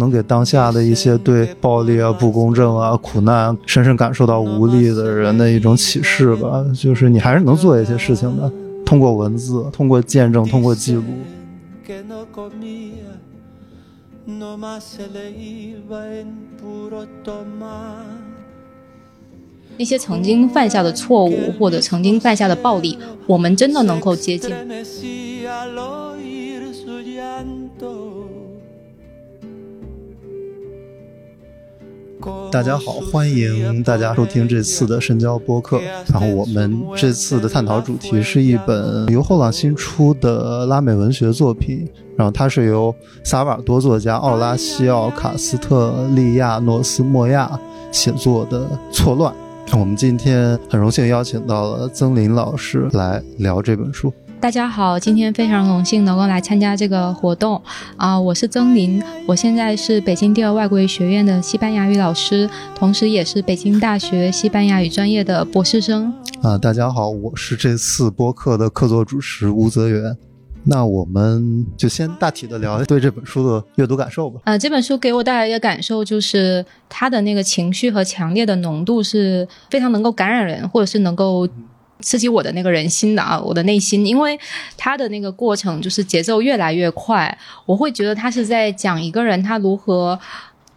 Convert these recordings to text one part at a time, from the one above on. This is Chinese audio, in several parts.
能给当下的一些对暴力啊、不公正啊、苦难深深感受到无力的人的一种启示吧。就是你还是能做一些事情的，通过文字，通过见证，通过记录。那些曾经犯下的错误或者曾经犯下的暴力，我们真的能够接近。大家好，欢迎大家收听这次的深交播客。然后我们这次的探讨主题是一本由后浪新出的拉美文学作品。然后它是由萨瓦多作家奥拉西奥·卡斯特利亚诺斯·莫亚写作的《错乱》。我们今天很荣幸邀请到了曾林老师来聊这本书。大家好，今天非常荣幸能够来参加这个活动啊！我是曾林，我现在是北京第二外国语学院的西班牙语老师，同时也是北京大学西班牙语专业的博士生。啊，大家好，我是这次播客的客座主持吴泽源。那我们就先大体的聊对这本书的阅读感受吧。呃，这本书给我带来的感受，就是它的那个情绪和强烈的浓度是非常能够感染人，或者是能够刺激我的那个人心的啊，我的内心。因为他的那个过程就是节奏越来越快，我会觉得他是在讲一个人他如何。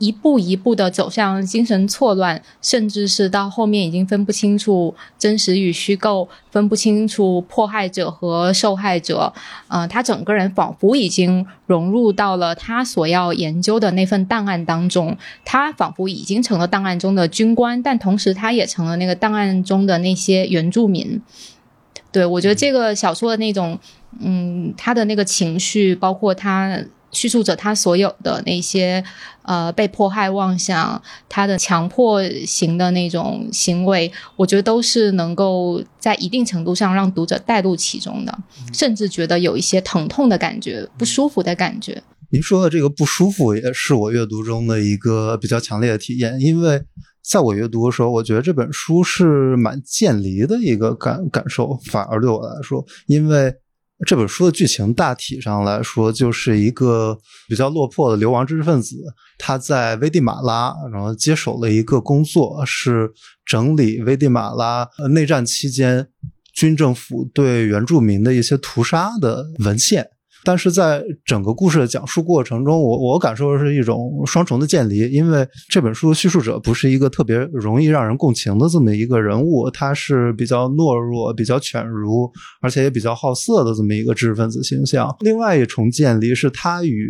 一步一步的走向精神错乱，甚至是到后面已经分不清楚真实与虚构，分不清楚迫害者和受害者。呃，他整个人仿佛已经融入到了他所要研究的那份档案当中，他仿佛已经成了档案中的军官，但同时他也成了那个档案中的那些原住民。对我觉得这个小说的那种，嗯，他的那个情绪，包括他。叙述者他所有的那些呃被迫害妄想，他的强迫型的那种行为，我觉得都是能够在一定程度上让读者带入其中的，甚至觉得有一些疼痛的感觉、不舒服的感觉。您说的这个不舒服，也是我阅读中的一个比较强烈的体验，因为在我阅读的时候，我觉得这本书是蛮渐离的一个感感受，反而对我来说，因为。这本书的剧情大体上来说，就是一个比较落魄的流亡知识分子，他在危地马拉，然后接手了一个工作，是整理危地马拉内战期间军政府对原住民的一些屠杀的文献。但是在整个故事的讲述过程中，我我感受的是一种双重的渐离，因为这本书的叙述者不是一个特别容易让人共情的这么一个人物，他是比较懦弱、比较犬儒，而且也比较好色的这么一个知识分子形象。另外一重渐离是他与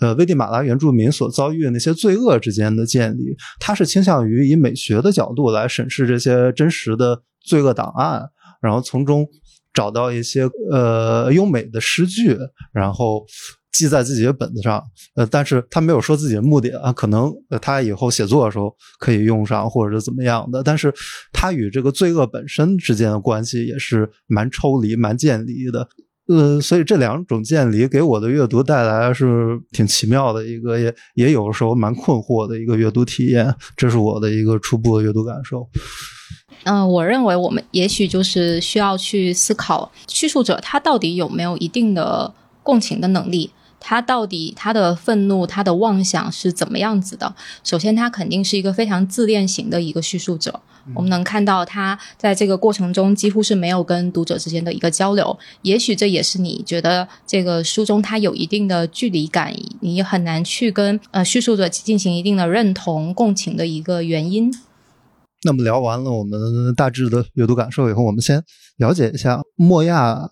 呃危地马拉原住民所遭遇的那些罪恶之间的渐离，他是倾向于以美学的角度来审视这些真实的罪恶档案，然后从中。找到一些呃优美的诗句，然后记在自己的本子上。呃，但是他没有说自己的目的啊，可能他以后写作的时候可以用上，或者是怎么样的。但是他与这个罪恶本身之间的关系也是蛮抽离、蛮渐离的。呃，所以这两种渐离给我的阅读带来是挺奇妙的一个，也也有时候蛮困惑的一个阅读体验。这是我的一个初步的阅读感受。嗯，我认为我们也许就是需要去思考叙述者他到底有没有一定的共情的能力，他到底他的愤怒、他的妄想是怎么样子的？首先，他肯定是一个非常自恋型的一个叙述者。我们能看到他在这个过程中几乎是没有跟读者之间的一个交流。也许这也是你觉得这个书中他有一定的距离感，你很难去跟呃叙述者进行一定的认同、共情的一个原因。那么聊完了我们大致的阅读感受以后，我们先了解一下莫亚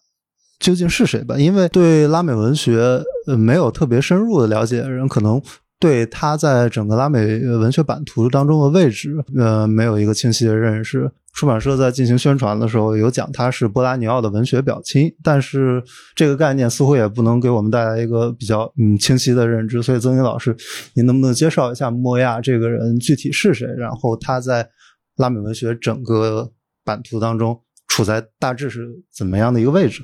究竟是谁吧。因为对拉美文学呃没有特别深入的了解的人，可能对他在整个拉美文学版图当中的位置呃没有一个清晰的认识。出版社在进行宣传的时候有讲他是波拉尼奥的文学表亲，但是这个概念似乎也不能给我们带来一个比较嗯清晰的认知。所以曾毅老师，您能不能介绍一下莫亚这个人具体是谁？然后他在拉美文学整个版图当中处在大致是怎么样的一个位置？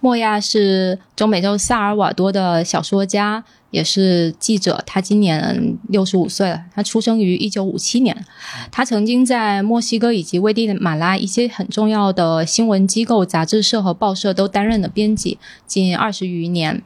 莫亚是中美洲萨尔瓦多的小说家，也是记者。他今年六十五岁了。他出生于一九五七年。他曾经在墨西哥以及危地马拉一些很重要的新闻机构、杂志社和报社都担任了编辑，近二十余年。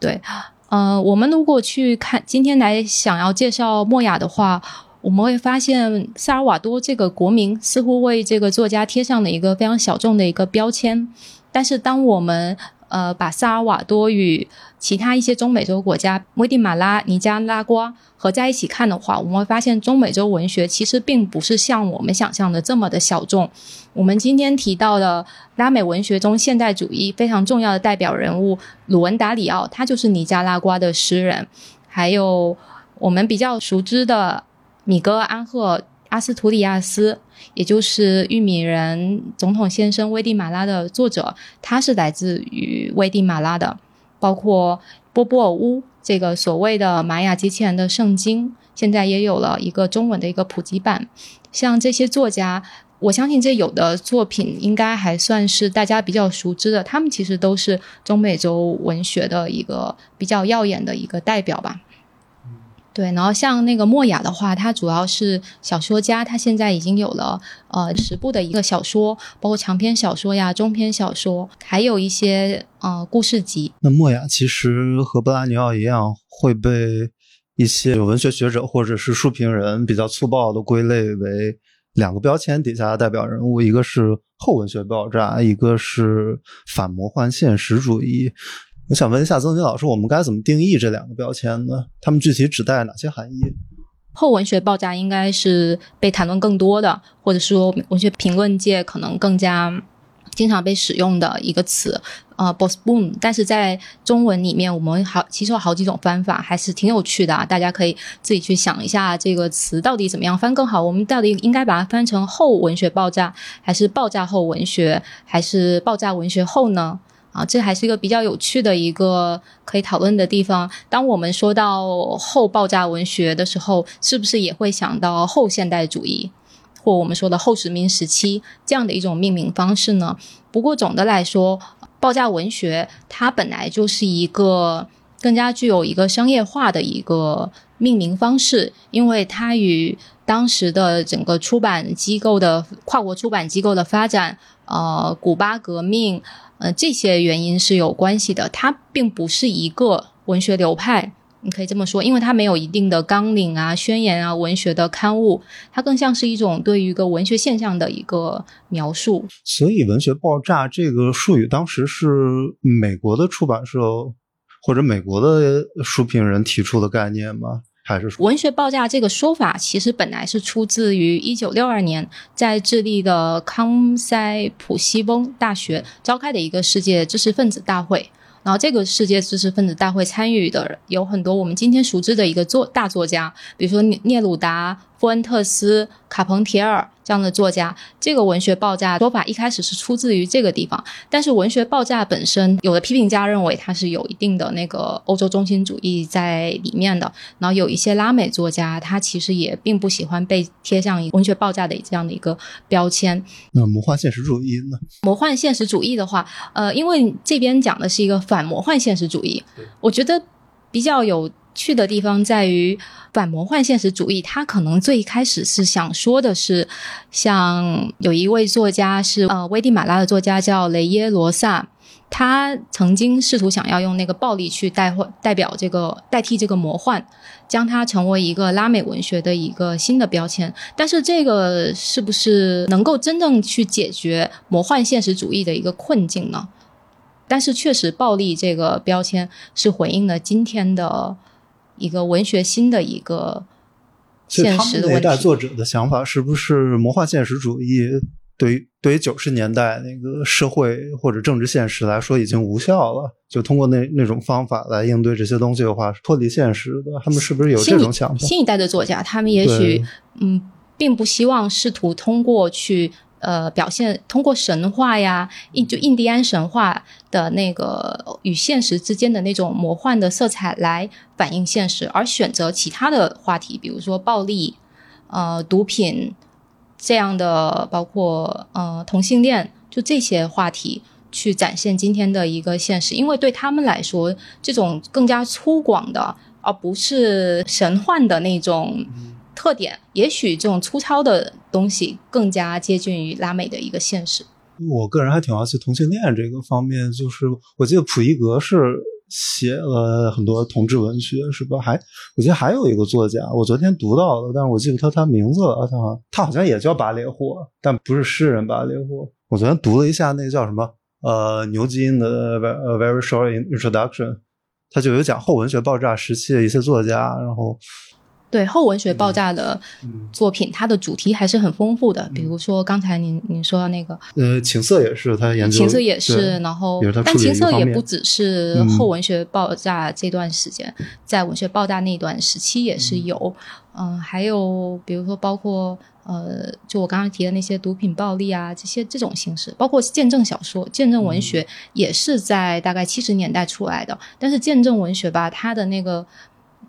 对。呃，我们如果去看今天来想要介绍莫亚的话，我们会发现萨尔瓦多这个国名似乎为这个作家贴上了一个非常小众的一个标签。但是当我们呃把萨尔瓦多与其他一些中美洲国家危地马拉、尼加拉瓜合在一起看的话，我们会发现中美洲文学其实并不是像我们想象的这么的小众。我们今天提到的拉美文学中现代主义非常重要的代表人物鲁文达里奥，他就是尼加拉瓜的诗人。还有我们比较熟知的米格安赫阿斯图里亚斯，也就是玉米人总统先生危地马拉的作者，他是来自于危地马拉的。包括波波尔乌这个所谓的玛雅机器人的圣经，现在也有了一个中文的一个普及版。像这些作家，我相信这有的作品应该还算是大家比较熟知的，他们其实都是中美洲文学的一个比较耀眼的一个代表吧。对，然后像那个莫雅的话，他主要是小说家，他现在已经有了呃十部的一个小说，包括长篇小说呀、中篇小说，还有一些呃故事集。那莫雅其实和布拉尼奥一样，会被一些有文学学者或者是书评人比较粗暴的归类为两个标签底下的代表人物，一个是后文学爆炸，一个是反魔幻现实主义。我想问一下曾金老师，我们该怎么定义这两个标签呢？它们具体指代哪些含义？后文学爆炸应该是被谈论更多的，或者说文学评论界可能更加经常被使用的一个词，呃，boss boom。但是在中文里面，我们好其实有好几种翻法，还是挺有趣的啊！大家可以自己去想一下这个词到底怎么样翻更好。我们到底应该把它翻成后文学爆炸，还是爆炸后文学，还是爆炸文学后呢？啊，这还是一个比较有趣的一个可以讨论的地方。当我们说到后爆炸文学的时候，是不是也会想到后现代主义，或我们说的后殖民时期这样的一种命名方式呢？不过总的来说，爆炸文学它本来就是一个更加具有一个商业化的一个命名方式，因为它与当时的整个出版机构的跨国出版机构的发展，呃，古巴革命。呃，这些原因是有关系的。它并不是一个文学流派，你可以这么说，因为它没有一定的纲领啊、宣言啊、文学的刊物，它更像是一种对于一个文学现象的一个描述。所以，“文学爆炸”这个术语当时是美国的出版社或者美国的书评人提出的概念吗？还是文学爆炸这个说法，其实本来是出自于一九六二年在智利的康塞普西翁大学召开的一个世界知识分子大会。然后，这个世界知识分子大会参与的有很多我们今天熟知的一个作大作家，比如说聂鲁达、富恩特斯、卡彭铁尔。这样的作家，这个文学爆炸说法一开始是出自于这个地方，但是文学爆炸本身，有的批评家认为它是有一定的那个欧洲中心主义在里面的。然后有一些拉美作家，他其实也并不喜欢被贴上文学爆炸的这样的一个标签。那魔幻现实主义呢？魔幻现实主义的话，呃，因为这边讲的是一个反魔幻现实主义，我觉得比较有。去的地方在于反魔幻现实主义，他可能最开始是想说的是，像有一位作家是呃危地马拉的作家叫雷耶罗萨，他曾经试图想要用那个暴力去代代表这个代替这个魔幻，将它成为一个拉美文学的一个新的标签。但是这个是不是能够真正去解决魔幻现实主义的一个困境呢？但是确实，暴力这个标签是回应了今天的。一个文学新的一个现实的问题。那代作者的想法是不是魔幻现实主义对于对于九十年代那个社会或者政治现实来说已经无效了？就通过那那种方法来应对这些东西的话，脱离现实的，他们是不是有这种想法？新一代的作家，他们也许嗯，并不希望试图通过去。呃，表现通过神话呀，印就印第安神话的那个与现实之间的那种魔幻的色彩来反映现实，而选择其他的话题，比如说暴力、呃毒品这样的，包括呃同性恋，就这些话题去展现今天的一个现实。因为对他们来说，这种更加粗犷的，而不是神幻的那种。特点，也许这种粗糙的东西更加接近于拉美的一个现实。我个人还挺好奇同性恋这个方面，就是我记得普伊格是写了很多同志文学，是吧？还我记得还有一个作家，我昨天读到了，但是我记不他他名字了。他好像他好像也叫巴列霍，但不是诗人巴列霍。我昨天读了一下那个叫什么呃牛津的 very short introduction，他就有讲后文学爆炸时期的一些作家，然后。对后文学爆炸的作品，它的主题还是很丰富的。比如说刚才您您说的那个，呃，情色也是他研究，情色也是，然后但情色也不只是后文学爆炸这段时间，在文学爆炸那段时期也是有。嗯，还有比如说包括呃，就我刚刚提的那些毒品暴力啊，这些这种形式，包括见证小说、见证文学，也是在大概七十年代出来的。但是见证文学吧，它的那个。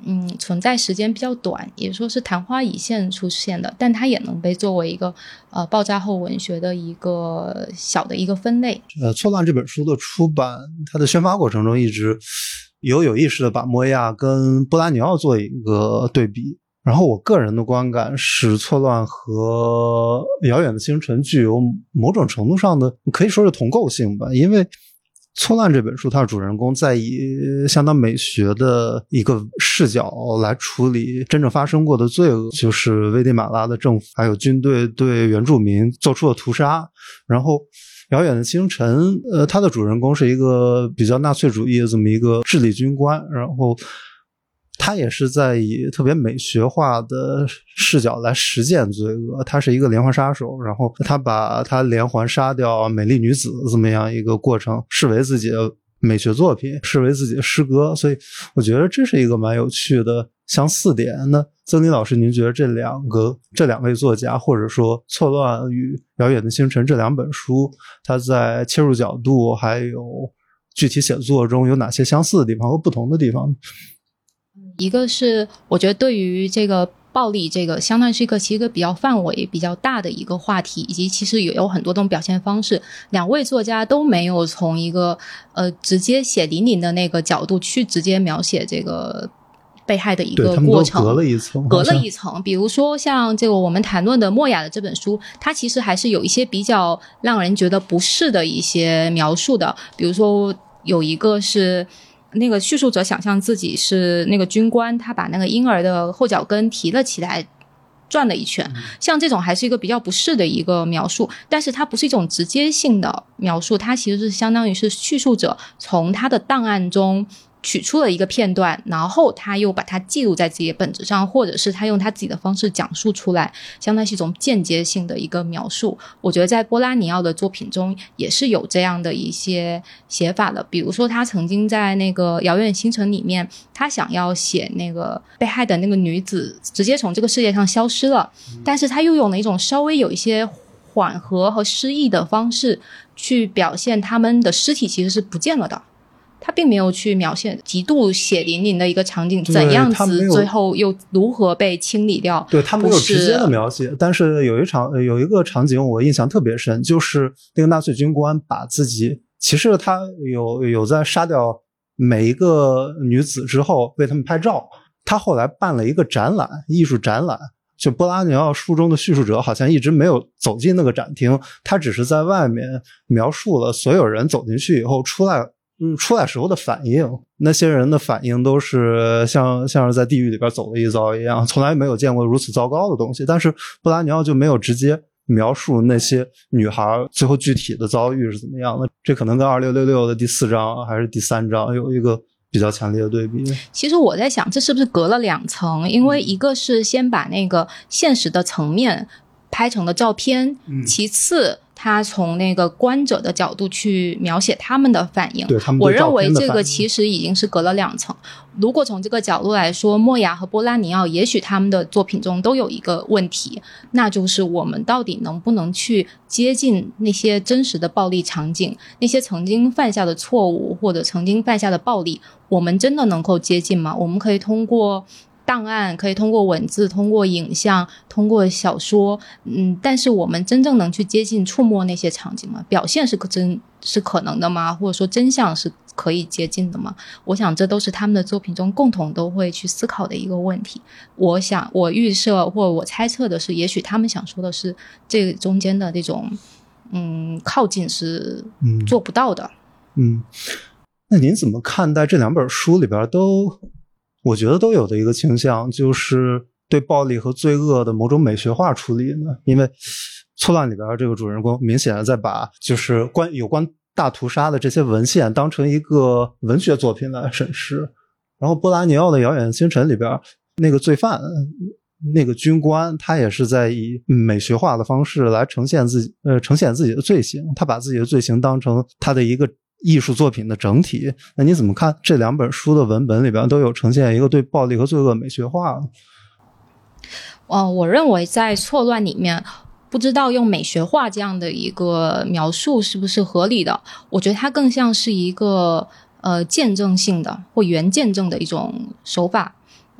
嗯，存在时间比较短，也说是昙花一现出现的，但它也能被作为一个呃爆炸后文学的一个小的一个分类。呃，《错乱》这本书的出版，它的宣发过程中一直有有意识的把莫亚跟波拉尼奥做一个对比。然后我个人的观感是，《错乱》和《遥远的星辰》具有某种程度上的可以说是同构性吧，因为。《错乱》这本书，它的主人公在以相当美学的一个视角来处理真正发生过的罪恶，就是危地马拉的政府还有军队对原住民做出了屠杀。然后，《遥远的星辰》呃，它的主人公是一个比较纳粹主义的这么一个智利军官，然后。他也是在以特别美学化的视角来实践罪恶。他是一个连环杀手，然后他把他连环杀掉美丽女子这么样一个过程视为自己的美学作品，视为自己的诗歌。所以我觉得这是一个蛮有趣的相似点。那曾林老师，您觉得这两个这两位作家，或者说《错乱与遥远的星辰》这两本书，它在切入角度还有具体写作中有哪些相似的地方和不同的地方？一个是我觉得对于这个暴力，这个相当于是一个其实一个比较范围比较大的一个话题，以及其实也有很多种表现方式。两位作家都没有从一个呃直接血淋淋的那个角度去直接描写这个被害的一个过程，隔了一层，隔了一层。比如说像这个我们谈论的莫雅的这本书，它其实还是有一些比较让人觉得不适的一些描述的。比如说有一个是。那个叙述者想象自己是那个军官，他把那个婴儿的后脚跟提了起来，转了一圈。像这种还是一个比较不适的一个描述，但是它不是一种直接性的描述，它其实是相当于是叙述者从他的档案中。取出了一个片段，然后他又把它记录在自己的本子上，或者是他用他自己的方式讲述出来，相当于是一种间接性的一个描述。我觉得在波拉尼奥的作品中也是有这样的一些写法的。比如说，他曾经在那个《遥远星辰》里面，他想要写那个被害的那个女子直接从这个世界上消失了，但是他又用了一种稍微有一些缓和和诗意的方式去表现他们的尸体其实是不见了的。他并没有去描写极度血淋淋的一个场景，怎样子最后又如何被清理掉？对他没有直接的描写，但是有一场有一个场景我印象特别深，就是那个纳粹军官把自己，其实他有有在杀掉每一个女子之后为他们拍照，他后来办了一个展览，艺术展览。就波拉尼奥书中的叙述者好像一直没有走进那个展厅，他只是在外面描述了所有人走进去以后出来。嗯，出来时候的反应，那些人的反应都是像像是在地狱里边走了一遭一样，从来没有见过如此糟糕的东西。但是布拉尼奥就没有直接描述那些女孩最后具体的遭遇是怎么样的。这可能跟二六六六的第四章还是第三章有一个比较强烈的对比。其实我在想，这是不是隔了两层？因为一个是先把那个现实的层面拍成了照片，其次。他从那个观者的角度去描写他们的反应，我认为这个其实已经是隔了两层。如果从这个角度来说，莫雅和波拉尼奥也许他们的作品中都有一个问题，那就是我们到底能不能去接近那些真实的暴力场景，那些曾经犯下的错误或者曾经犯下的暴力，我们真的能够接近吗？我们可以通过。档案可以通过文字、通过影像、通过小说，嗯，但是我们真正能去接近、触摸那些场景吗？表现是可真是可能的吗？或者说真相是可以接近的吗？我想这都是他们的作品中共同都会去思考的一个问题。我想，我预设或我猜测的是，也许他们想说的是，这中间的这种，嗯，靠近是做不到的。嗯。那您怎么看待这两本书里边都，我觉得都有的一个倾向，就是对暴力和罪恶的某种美学化处理呢？因为错乱里边这个主人公明显在把就是关有关大屠杀的这些文献当成一个文学作品来审视，然后波拉尼奥的《遥远星辰》里边那个罪犯。那个军官，他也是在以美学化的方式来呈现自己，呃，呈现自己的罪行。他把自己的罪行当成他的一个艺术作品的整体。那你怎么看这两本书的文本里边都有呈现一个对暴力和罪恶美学化？哦，我认为在错乱里面，不知道用美学化这样的一个描述是不是合理的？我觉得它更像是一个呃见证性的或原见证的一种手法。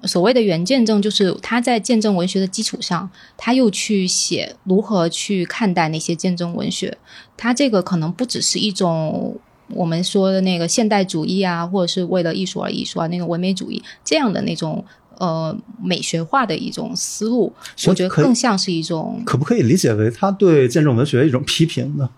所谓的原见证，就是他在见证文学的基础上，他又去写如何去看待那些见证文学。他这个可能不只是一种我们说的那个现代主义啊，或者是为了艺术而艺术啊，那个唯美主义这样的那种呃美学化的一种思路。我觉得更像是一种，可不可以理解为他对见证文学一种批评呢？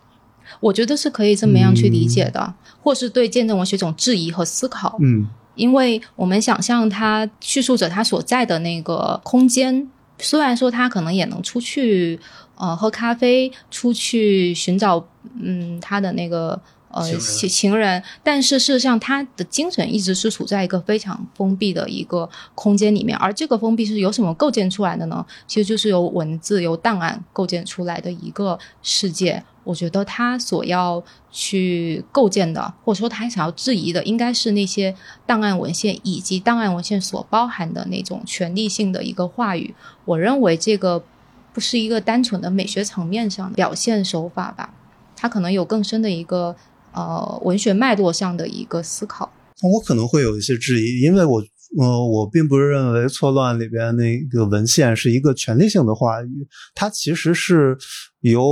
我觉得是可以这么样去理解的，或是对见证文学一种质疑和思考。嗯。因为我们想象他叙述者他所在的那个空间，虽然说他可能也能出去呃喝咖啡，出去寻找嗯他的那个呃情情人，但是事实上他的精神一直是处在一个非常封闭的一个空间里面，而这个封闭是由什么构建出来的呢？其实就是由文字、由档案构建出来的一个世界。我觉得他所要去构建的，或者说他想要质疑的，应该是那些档案文献以及档案文献所包含的那种权力性的一个话语。我认为这个不是一个单纯的美学层面上表现手法吧，它可能有更深的一个呃文学脉络上的一个思考。我可能会有一些质疑，因为我呃我并不认为错乱里边那个文献是一个权力性的话语，它其实是由。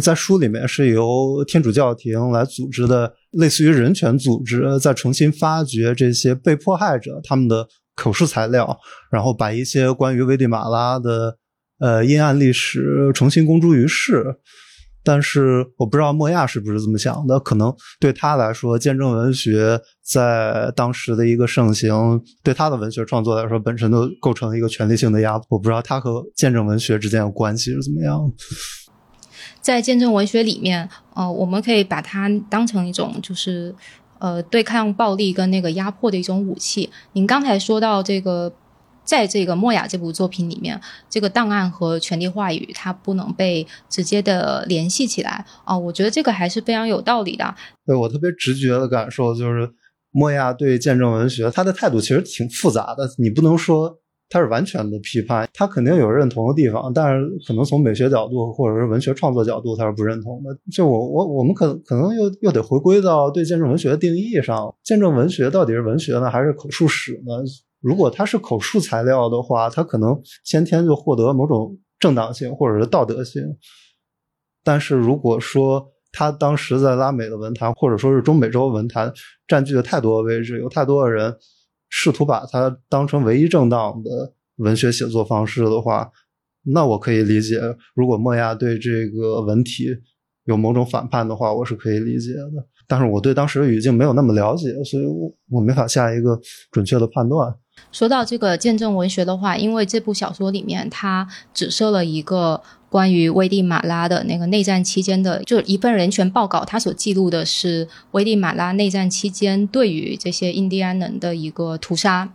在书里面是由天主教廷来组织的，类似于人权组织，在重新发掘这些被迫害者他们的口述材料，然后把一些关于危地马拉的呃阴暗历史重新公诸于世。但是我不知道莫亚是不是这么想的，可能对他来说，见证文学在当时的一个盛行，对他的文学创作来说，本身都构成一个权力性的压迫。我不知道他和见证文学之间的关系是怎么样。在见证文学里面，呃，我们可以把它当成一种，就是呃，对抗暴力跟那个压迫的一种武器。您刚才说到这个，在这个莫雅这部作品里面，这个档案和权力话语它不能被直接的联系起来啊，我觉得这个还是非常有道理的。对我特别直觉的感受就是，莫亚对见证文学他的态度其实挺复杂的，你不能说。他是完全的批判，他肯定有认同的地方，但是可能从美学角度或者是文学创作角度，他是不认同的。就我我我们可可能又又得回归到对见证文学的定义上，见证文学到底是文学呢，还是口述史呢？如果它是口述材料的话，它可能先天就获得某种正当性或者是道德性。但是如果说他当时在拉美的文坛或者说是中美洲文坛占据了太多的位置，有太多的人。试图把它当成唯一正当的文学写作方式的话，那我可以理解。如果莫亚对这个文体有某种反叛的话，我是可以理解的。但是我对当时的语境没有那么了解，所以我我没法下一个准确的判断。说到这个见证文学的话，因为这部小说里面它只设了一个。关于危地马拉的那个内战期间的，就一份人权报告，它所记录的是危地马拉内战期间对于这些印第安人的一个屠杀。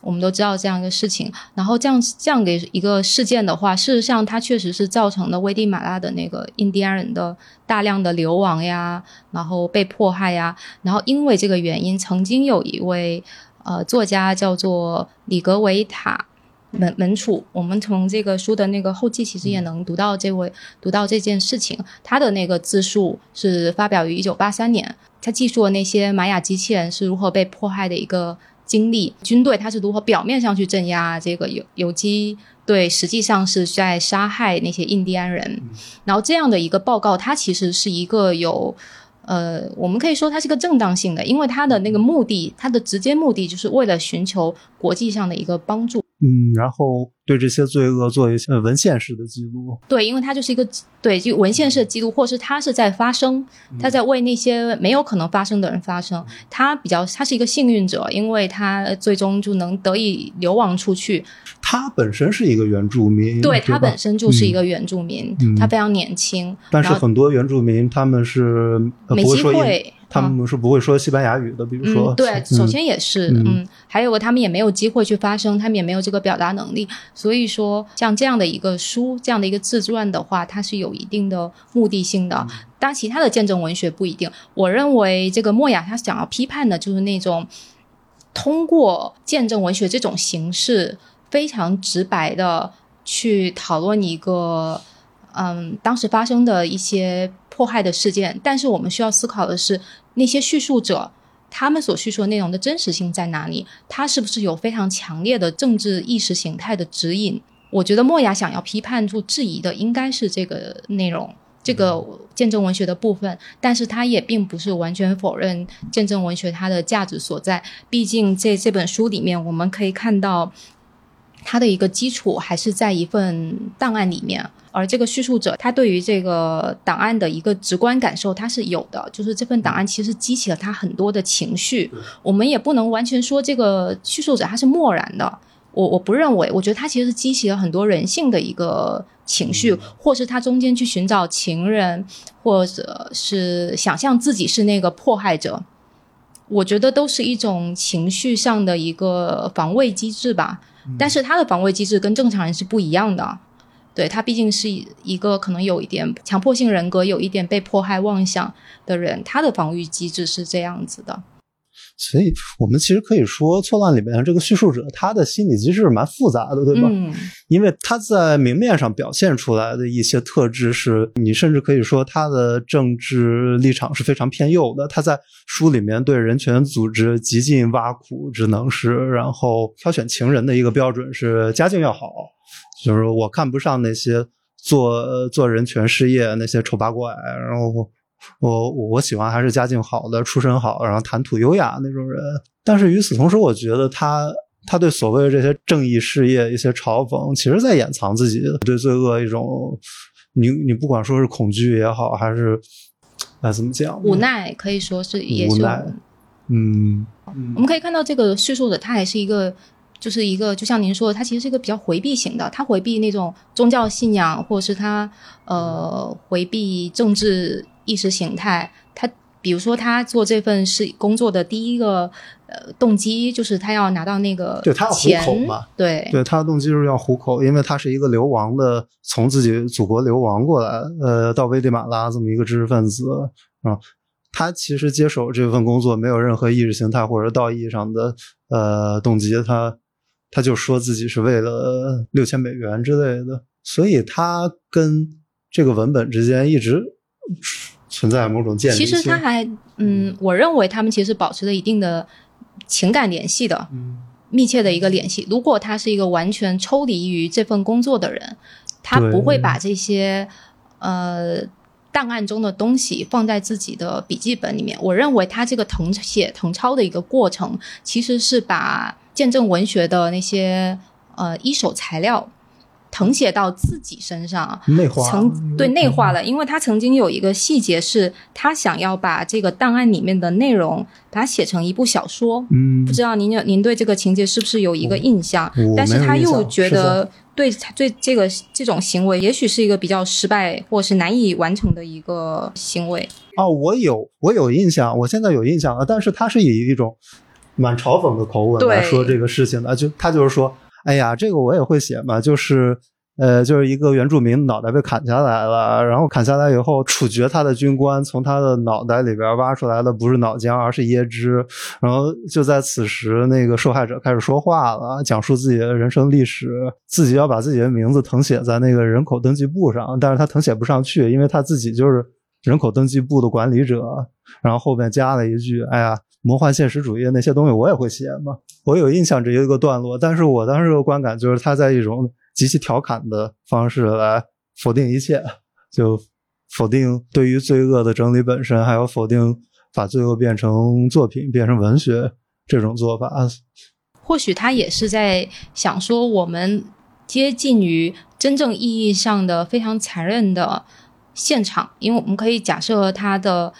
我们都知道这样一个事情，然后这样这样的一个事件的话，事实上它确实是造成了危地马拉的那个印第安人的大量的流亡呀，然后被迫害呀，然后因为这个原因，曾经有一位呃作家叫做里格维塔。门门楚，我们从这个书的那个后记，其实也能读到这位读到这件事情。他的那个自述是发表于一九八三年，他记述了那些玛雅机器人是如何被迫害的一个经历，军队他是如何表面上去镇压这个游游击队，实际上是在杀害那些印第安人。然后这样的一个报告，它其实是一个有呃，我们可以说它是个正当性的，因为它的那个目的，它的直接目的就是为了寻求国际上的一个帮助。嗯，然后对这些罪恶做一些文献式的记录。对，因为它就是一个对就文献式的记录，或是他是在发生，他在为那些没有可能发生的人发声。他比较，他是一个幸运者，因为他最终就能得以流亡出去。他本身是一个原住民，对他本身就是一个原住民，嗯他非常年轻，但是很多原住民他们是、呃、没机不会说英会，他们是不会说西班牙语的，比如说，嗯，对，首先也是，嗯嗯还有个他们也没有机会去发声，他们也没有这个表达能力，所以说像这样的一个书，这样的一个自传的话，它是有一定的目的性的。当然，其他的见证文学不一定。我认为这个莫雅他想要批判的就是那种通过见证文学这种形式，非常直白的去讨论一个嗯当时发生的一些迫害的事件，但是我们需要思考的是那些叙述者。他们所叙述的内容的真实性在哪里？他是不是有非常强烈的政治意识形态的指引？我觉得莫雅想要批判出质疑的，应该是这个内容，这个见证文学的部分。但是他也并不是完全否认见证文学它的价值所在。毕竟这这本书里面，我们可以看到它的一个基础还是在一份档案里面。而这个叙述者，他对于这个档案的一个直观感受，他是有的，就是这份档案其实激起了他很多的情绪。我们也不能完全说这个叙述者他是漠然的，我我不认为，我觉得他其实是激起了很多人性的一个情绪，或是他中间去寻找情人，或者是想象自己是那个迫害者。我觉得都是一种情绪上的一个防卫机制吧，但是他的防卫机制跟正常人是不一样的。对他毕竟是一个可能有一点强迫性人格、有一点被迫害妄想的人，他的防御机制是这样子的。所以我们其实可以说，《错乱》里面这个叙述者他的心理机制蛮复杂的，对吧？嗯，因为他在明面上表现出来的一些特质是，你甚至可以说他的政治立场是非常偏右的。他在书里面对人权组织极尽挖苦之能事，然后挑选情人的一个标准是家境要好，就是我看不上那些做做人权事业那些丑八怪，然后我我我喜欢还是家境好的、出身好，然后谈吐优雅那种人。但是与此同时，我觉得他他对所谓的这些正义事业一些嘲讽，其实在掩藏自己对罪恶一种，你你不管说是恐惧也好，还是哎怎么讲，无奈可以说是也是无奈嗯我们可以看到这个叙述者，他还是一个，就是一个，就像您说的，他其实是一个比较回避型的，他回避那种宗教信仰，或者是他呃回避政治意识形态。他比如说，他做这份是工作的第一个呃动机，就是他要拿到那个对他要糊钱口嘛，对对他的动机就是要糊口，因为他是一个流亡的，从自己祖国流亡过来，呃，到危地马拉这么一个知识分子啊。他其实接手这份工作没有任何意识形态或者道义上的呃动机，他他就说自己是为了六千美元之类的，所以他跟这个文本之间一直存在某种建立其。实他还嗯，我认为他们其实保持了一定的情感联系的。嗯密切的一个联系。如果他是一个完全抽离于这份工作的人，他不会把这些呃档案中的东西放在自己的笔记本里面。我认为他这个誊写、誊抄的一个过程，其实是把见证文学的那些呃一手材料誊写到自己身上。内化曾对内化了，因为他曾经有一个细节是，他想要把这个档案里面的内容把它写成一部小说。嗯不知道您有您对这个情节是不是有一个印象？我但是他又觉得对对这个这种行为，也许是一个比较失败或是难以完成的一个行为。哦，我有我有印象，我现在有印象了，但是他是以一种蛮嘲讽的口吻来说这个事情的，就他就是说，哎呀，这个我也会写嘛，就是。呃，就是一个原住民脑袋被砍下来了，然后砍下来以后，处决他的军官从他的脑袋里边挖出来的不是脑浆，而是椰汁。然后就在此时，那个受害者开始说话了，讲述自己的人生历史，自己要把自己的名字誊写在那个人口登记簿上，但是他誊写不上去，因为他自己就是人口登记簿的管理者。然后后面加了一句：“哎呀，魔幻现实主义那些东西我也会写嘛。”我有印象这一个段落，但是我当时的观感就是他在一种极其调侃的方式来否定一切，就否定对于罪恶的整理本身，还有否定把罪恶变成作品、变成文学这种做法。或许他也是在想说，我们接近于真正意义上的非常残忍的现场，因为我们可以假设他的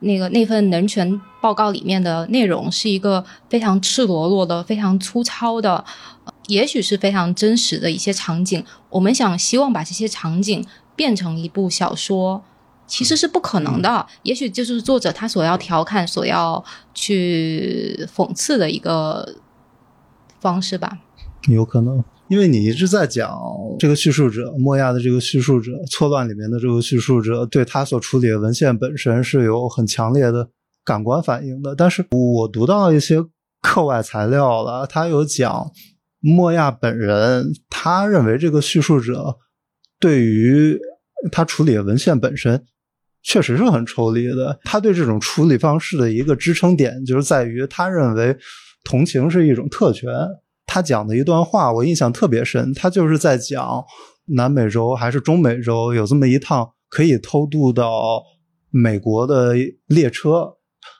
那个那份人权报告里面的内容是一个非常赤裸裸的、非常粗糙的，也许是非常真实的一些场景。我们想希望把这些场景变成一部小说。其实是不可能的，也许就是作者他所要调侃、所要去讽刺的一个方式吧。有可能，因为你一直在讲这个叙述者莫亚的这个叙述者错乱里面的这个叙述者，对他所处理的文献本身是有很强烈的感官反应的。但是我读到一些课外材料了，他有讲莫亚本人，他认为这个叙述者对于他处理的文献本身。确实是很抽离的。他对这种处理方式的一个支撑点，就是在于他认为同情是一种特权。他讲的一段话，我印象特别深。他就是在讲南美洲还是中美洲有这么一趟可以偷渡到美国的列车，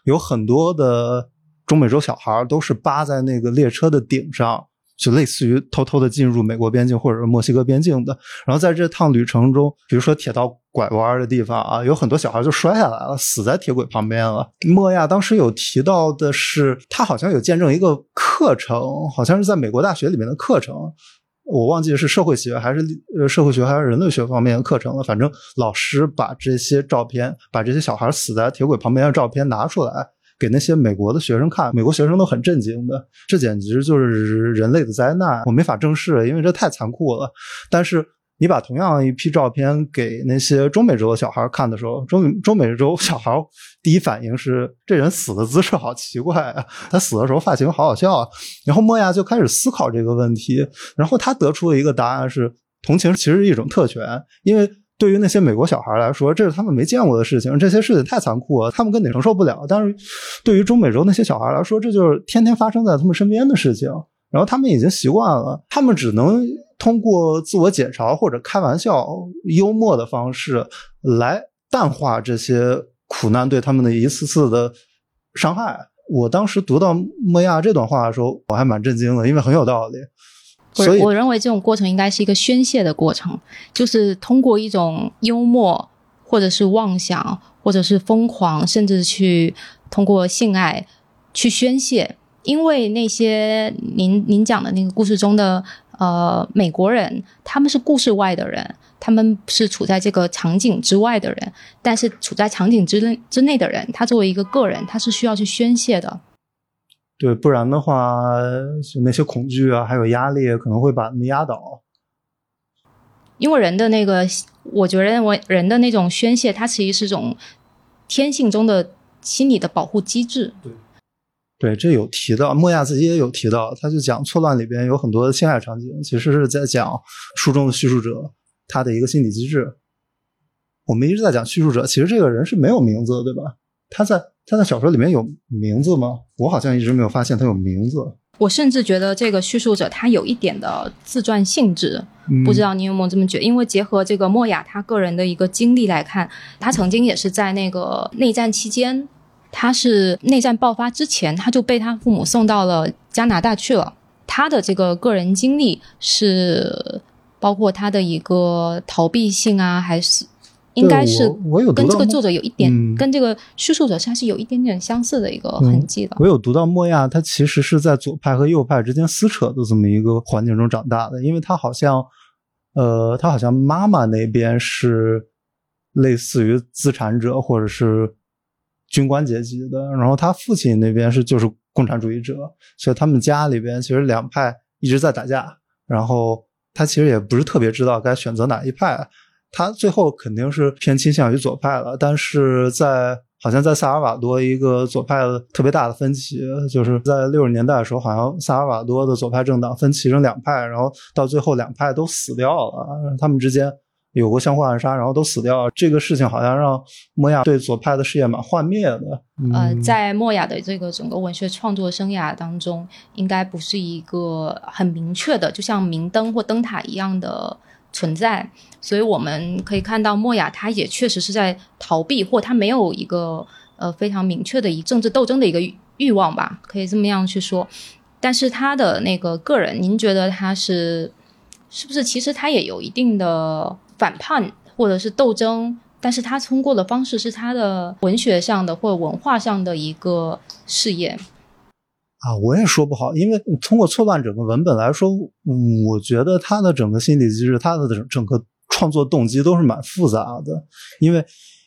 有很多的中美洲小孩都是扒在那个列车的顶上。就类似于偷偷的进入美国边境或者是墨西哥边境的，然后在这趟旅程中，比如说铁道拐弯的地方啊，有很多小孩就摔下来了，死在铁轨旁边了。莫亚当时有提到的是，他好像有见证一个课程，好像是在美国大学里面的课程，我忘记是社会学还是呃社会学还是人类学方面的课程了。反正老师把这些照片，把这些小孩死在铁轨旁边的照片拿出来。给那些美国的学生看，美国学生都很震惊的，这简直就是人类的灾难，我没法正视，因为这太残酷了。但是你把同样一批照片给那些中美洲的小孩看的时候，中中美洲小孩第一反应是这人死的姿势好奇怪啊，他死的时候发型好好笑啊。然后莫亚就开始思考这个问题，然后他得出的一个答案是，同情其实是一种特权，因为。对于那些美国小孩来说，这是他们没见过的事情，这些事情太残酷了，他们根本承受不了。但是，对于中美洲那些小孩来说，这就是天天发生在他们身边的事情。然后他们已经习惯了，他们只能通过自我解嘲或者开玩笑、幽默的方式来淡化这些苦难对他们的一次次的伤害。我当时读到莫亚这段话的时候，我还蛮震惊的，因为很有道理。我，我认为这种过程应该是一个宣泄的过程，就是通过一种幽默，或者是妄想，或者是疯狂，甚至去通过性爱去宣泄。因为那些您您讲的那个故事中的呃美国人，他们是故事外的人，他们是处在这个场景之外的人，但是处在场景之内之内的人，他作为一个个人，他是需要去宣泄的。对，不然的话，就那些恐惧啊，还有压力，可能会把他们压倒。因为人的那个，我觉得我人的那种宣泄，它其实是种天性中的心理的保护机制。对，对，这有提到，莫亚自己也有提到，他就讲错乱里边有很多的性爱场景，其实是在讲书中的叙述者他的一个心理机制。我们一直在讲叙述者，其实这个人是没有名字，对吧？他在。他在小说里面有名字吗？我好像一直没有发现他有名字。我甚至觉得这个叙述者他有一点的自传性质，不知道你有没有这么觉？因为结合这个莫雅他个人的一个经历来看，他曾经也是在那个内战期间，他是内战爆发之前他就被他父母送到了加拿大去了。他的这个个人经历是包括他的一个逃避性啊，还是？应该是跟这个作者有一点，跟这个叙述者他是有一点点相似的一个痕迹的。我有读到莫亚，他其实是在左派和右派之间撕扯的这么一个环境中长大的，因为他好像，呃，他好像妈妈那边是类似于资产者或者是军官阶级的，然后他父亲那边是就是共产主义者，所以他们家里边其实两派一直在打架，然后他其实也不是特别知道该选择哪一派。他最后肯定是偏倾向于左派了，但是在好像在萨尔瓦多一个左派的特别大的分歧，就是在六十年代的时候，好像萨尔瓦多的左派政党分歧成两派，然后到最后两派都死掉了，他们之间有过相互暗杀，然后都死掉。这个事情好像让莫亚对左派的事业蛮幻灭的。呃，在莫亚的这个整个文学创作生涯当中，应该不是一个很明确的，就像明灯或灯塔一样的。存在，所以我们可以看到莫雅，他也确实是在逃避，或他没有一个呃非常明确的一政治斗争的一个欲望吧，可以这么样去说。但是他的那个个人，您觉得他是是不是其实他也有一定的反叛或者是斗争？但是他通过的方式是他的文学上的或文化上的一个事业。啊，我也说不好，因为通过错乱整个文本来说，我觉得他的整个心理机制，他的整整个创作动机都是蛮复杂的。因为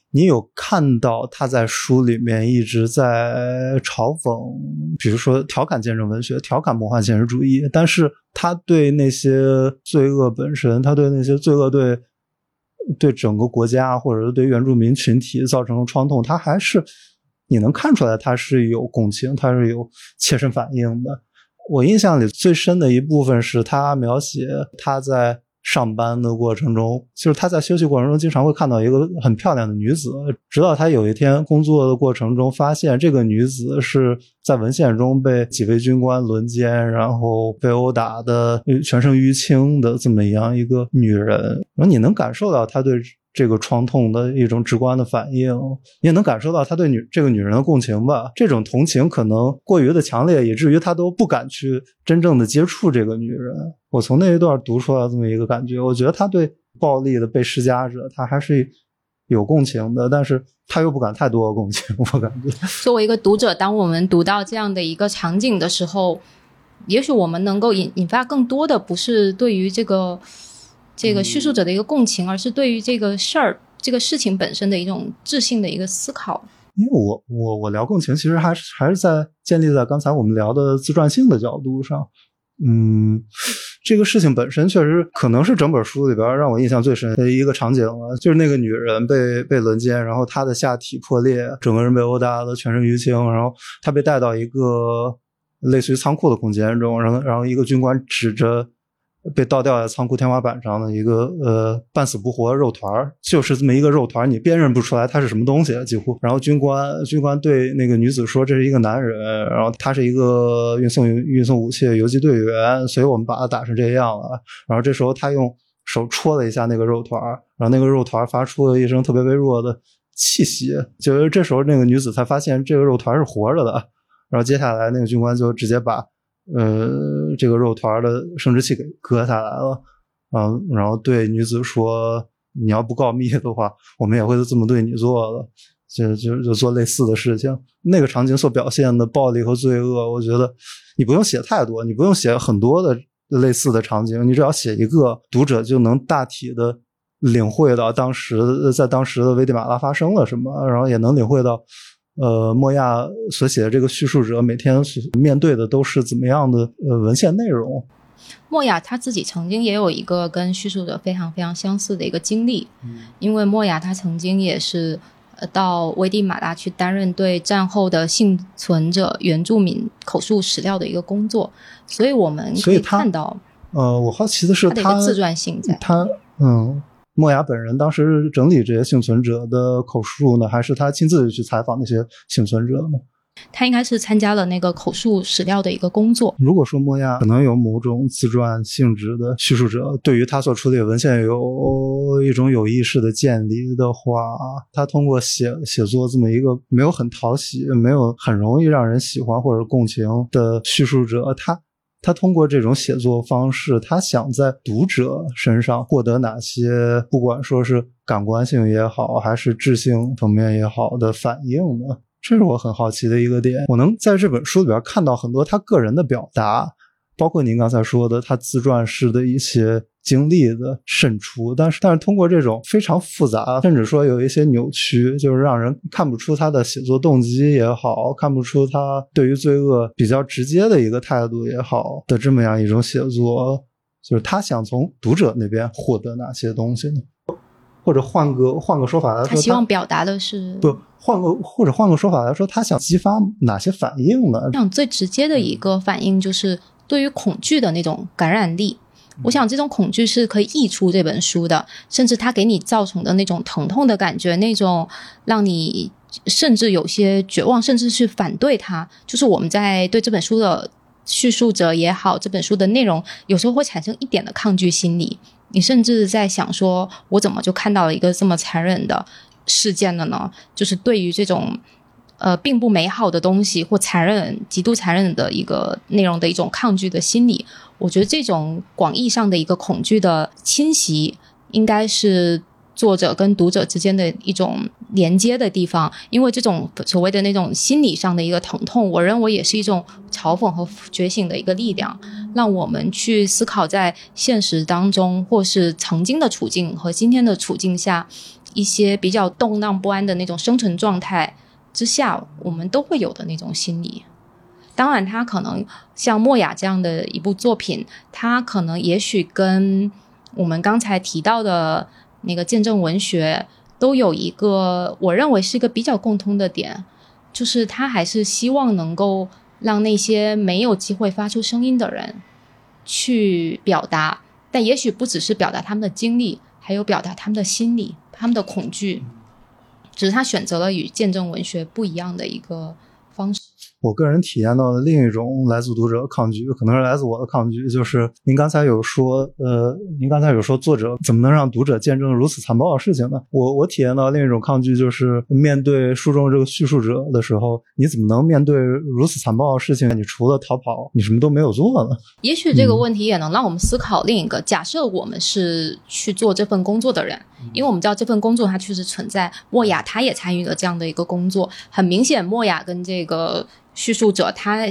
你有看到他在书里面一直在嘲讽，比如说调侃见证文学，调侃魔幻现实主义，但是他对那些罪恶本身，他对那些罪恶对对整个国家或者是对原住民群体造成的创痛，他还是。你能看出来他是有共情，他是有切身反应的。我印象里最深的一部分是他描写他在。上班的过程中，就是他在休息过程中经常会看到一个很漂亮的女子，直到他有一天工作的过程中发现这个女子是在文献中被几位军官轮奸，然后被殴打的全身淤青的这么样一个女人，然后你能感受到他对。这个创痛的一种直观的反应，你也能感受到他对女这个女人的共情吧？这种同情可能过于的强烈，以至于他都不敢去真正的接触这个女人。我从那一段读出来这么一个感觉，我觉得他对暴力的被施加者，他还是有共情的，但是他又不敢太多的共情。我感觉，作为一个读者，当我们读到这样的一个场景的时候，也许我们能够引引发更多的，不是对于这个。这个叙述者的一个共情，而是对于这个事儿、这个事情本身的一种智性的一个思考。因为我我我聊共情，其实还是还是在建立在刚才我们聊的自传性的角度上。嗯，这个事情本身确实可能是整本书里边让我印象最深的一个场景了，就是那个女人被被轮奸，然后她的下体破裂，整个人被殴打的全身淤青，然后她被带到一个类似于仓库的空间中，然后然后一个军官指着。被倒吊在仓库天花板上的一个呃半死不活的肉团就是这么一个肉团你辨认不出来它是什么东西几乎。然后军官军官对那个女子说：“这是一个男人，然后他是一个运送运送武器的游击队员，所以我们把他打成这样了。”然后这时候他用手戳了一下那个肉团然后那个肉团发出了一声特别微弱的气息。就是这时候那个女子才发现这个肉团是活着的。然后接下来那个军官就直接把。呃，这个肉团的生殖器给割下来了，嗯，然后对女子说：“你要不告密的话，我们也会这么对你做的。”就就就做类似的事情。那个场景所表现的暴力和罪恶，我觉得你不用写太多，你不用写很多的类似的场景，你只要写一个，读者就能大体的领会到当时在当时的危地马拉发生了什么，然后也能领会到。呃，莫亚所写的这个叙述者每天面对的都是怎么样的呃文献内容？莫亚他自己曾经也有一个跟叙述者非常非常相似的一个经历，嗯因为莫亚他曾经也是呃到危地马拉去担任对战后的幸存者原住民口述史料的一个工作，所以我们可以看到，呃，我好奇的是他的自传性在他嗯。莫雅本人当时整理这些幸存者的口述呢，还是他亲自去采访那些幸存者呢？他应该是参加了那个口述史料的一个工作。如果说莫亚可能有某种自传性质的叙述者，对于他所处理的文献有一种有意识的建立的话，他通过写写作这么一个没有很讨喜、没有很容易让人喜欢或者共情的叙述者，他。他通过这种写作方式，他想在读者身上获得哪些，不管说是感官性也好，还是智性层面也好的反应呢？这是我很好奇的一个点。我能在这本书里边看到很多他个人的表达，包括您刚才说的他自传式的一些。经历的渗出，但是但是通过这种非常复杂，甚至说有一些扭曲，就是让人看不出他的写作动机也好，看不出他对于罪恶比较直接的一个态度也好的这么样一种写作，就是他想从读者那边获得哪些东西呢？或者换个换个说法来说，他希望表达的是不换个或者换个说法来说，他想激发哪些反应呢？这样最直接的一个反应就是对于恐惧的那种感染力。我想，这种恐惧是可以溢出这本书的，甚至它给你造成的那种疼痛的感觉，那种让你甚至有些绝望，甚至是反对它。就是我们在对这本书的叙述者也好，这本书的内容，有时候会产生一点的抗拒心理。你甚至在想，说我怎么就看到了一个这么残忍的事件了呢？就是对于这种呃并不美好的东西或残忍、极度残忍的一个内容的一种抗拒的心理。我觉得这种广义上的一个恐惧的侵袭，应该是。作者跟读者之间的一种连接的地方，因为这种所谓的那种心理上的一个疼痛，我认为也是一种嘲讽和觉醒的一个力量，让我们去思考在现实当中或是曾经的处境和今天的处境下，一些比较动荡不安的那种生存状态之下，我们都会有的那种心理。当然，他可能像莫雅这样的一部作品，他可能也许跟我们刚才提到的。那个见证文学都有一个，我认为是一个比较共通的点，就是他还是希望能够让那些没有机会发出声音的人去表达，但也许不只是表达他们的经历，还有表达他们的心理、他们的恐惧，只是他选择了与见证文学不一样的一个方式。我个人体验到的另一种来自读者抗拒，可能是来自我的抗拒，就是您刚才有说，呃，您刚才有说作者怎么能让读者见证如此残暴的事情呢？我我体验到另一种抗拒，就是面对书中这个叙述者的时候，你怎么能面对如此残暴的事情？你除了逃跑，你什么都没有做呢？也许这个问题也能让我们思考另一个：假设我们是去做这份工作的人，因为我们知道这份工作它确实存在，莫雅他也参与了这样的一个工作，很明显，莫雅跟这个。叙述者他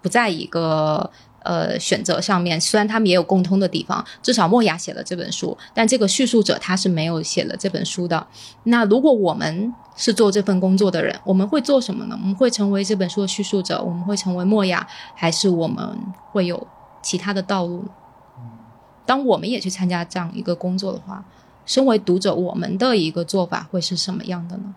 不在一个呃选择上面，虽然他们也有共通的地方，至少莫雅写了这本书，但这个叙述者他是没有写了这本书的。那如果我们是做这份工作的人，我们会做什么呢？我们会成为这本书的叙述者，我们会成为莫雅，还是我们会有其他的道路？当我们也去参加这样一个工作的话，身为读者，我们的一个做法会是什么样的呢？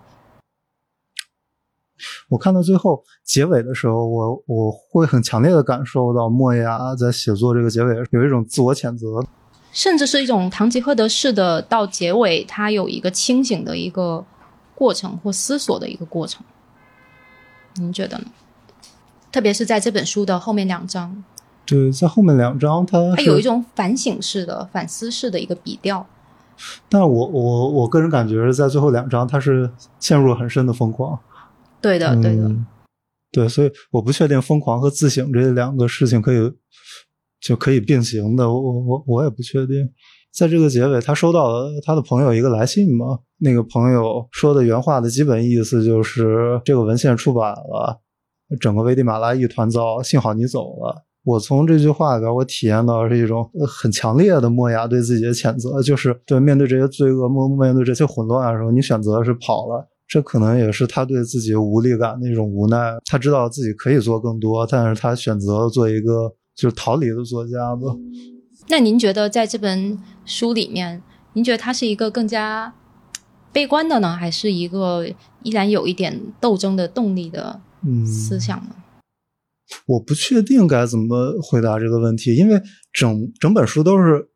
我看到最后结尾的时候，我我会很强烈的感受到莫雅在写作这个结尾有一种自我谴责，甚至是一种堂吉诃德式的到结尾，他有一个清醒的一个过程或思索的一个过程。您觉得呢？特别是在这本书的后面两章，对，在后面两章，它它有一种反省式的、反思式的一个笔调。但我我我个人感觉，在最后两章，他是陷入了很深的疯狂。对的，对的，对，所以我不确定疯狂和自省这两个事情可以就可以并行的，我我我我也不确定。在这个结尾，他收到了他的朋友一个来信嘛？那个朋友说的原话的基本意思就是：这个文献出版了，整个危地马拉一团糟，幸好你走了。我从这句话里边，我体验到是一种很强烈的莫雅对自己的谴责，就是对面对这些罪恶、面面对这些混乱的时候，你选择是跑了。这可能也是他对自己无力感的一种无奈。他知道自己可以做更多，但是他选择做一个就是逃离的作家吧。那您觉得在这本书里面，您觉得他是一个更加悲观的呢，还是一个依然有一点斗争的动力的思想呢？我不确定该怎么回答这个问题，因为整整本书都是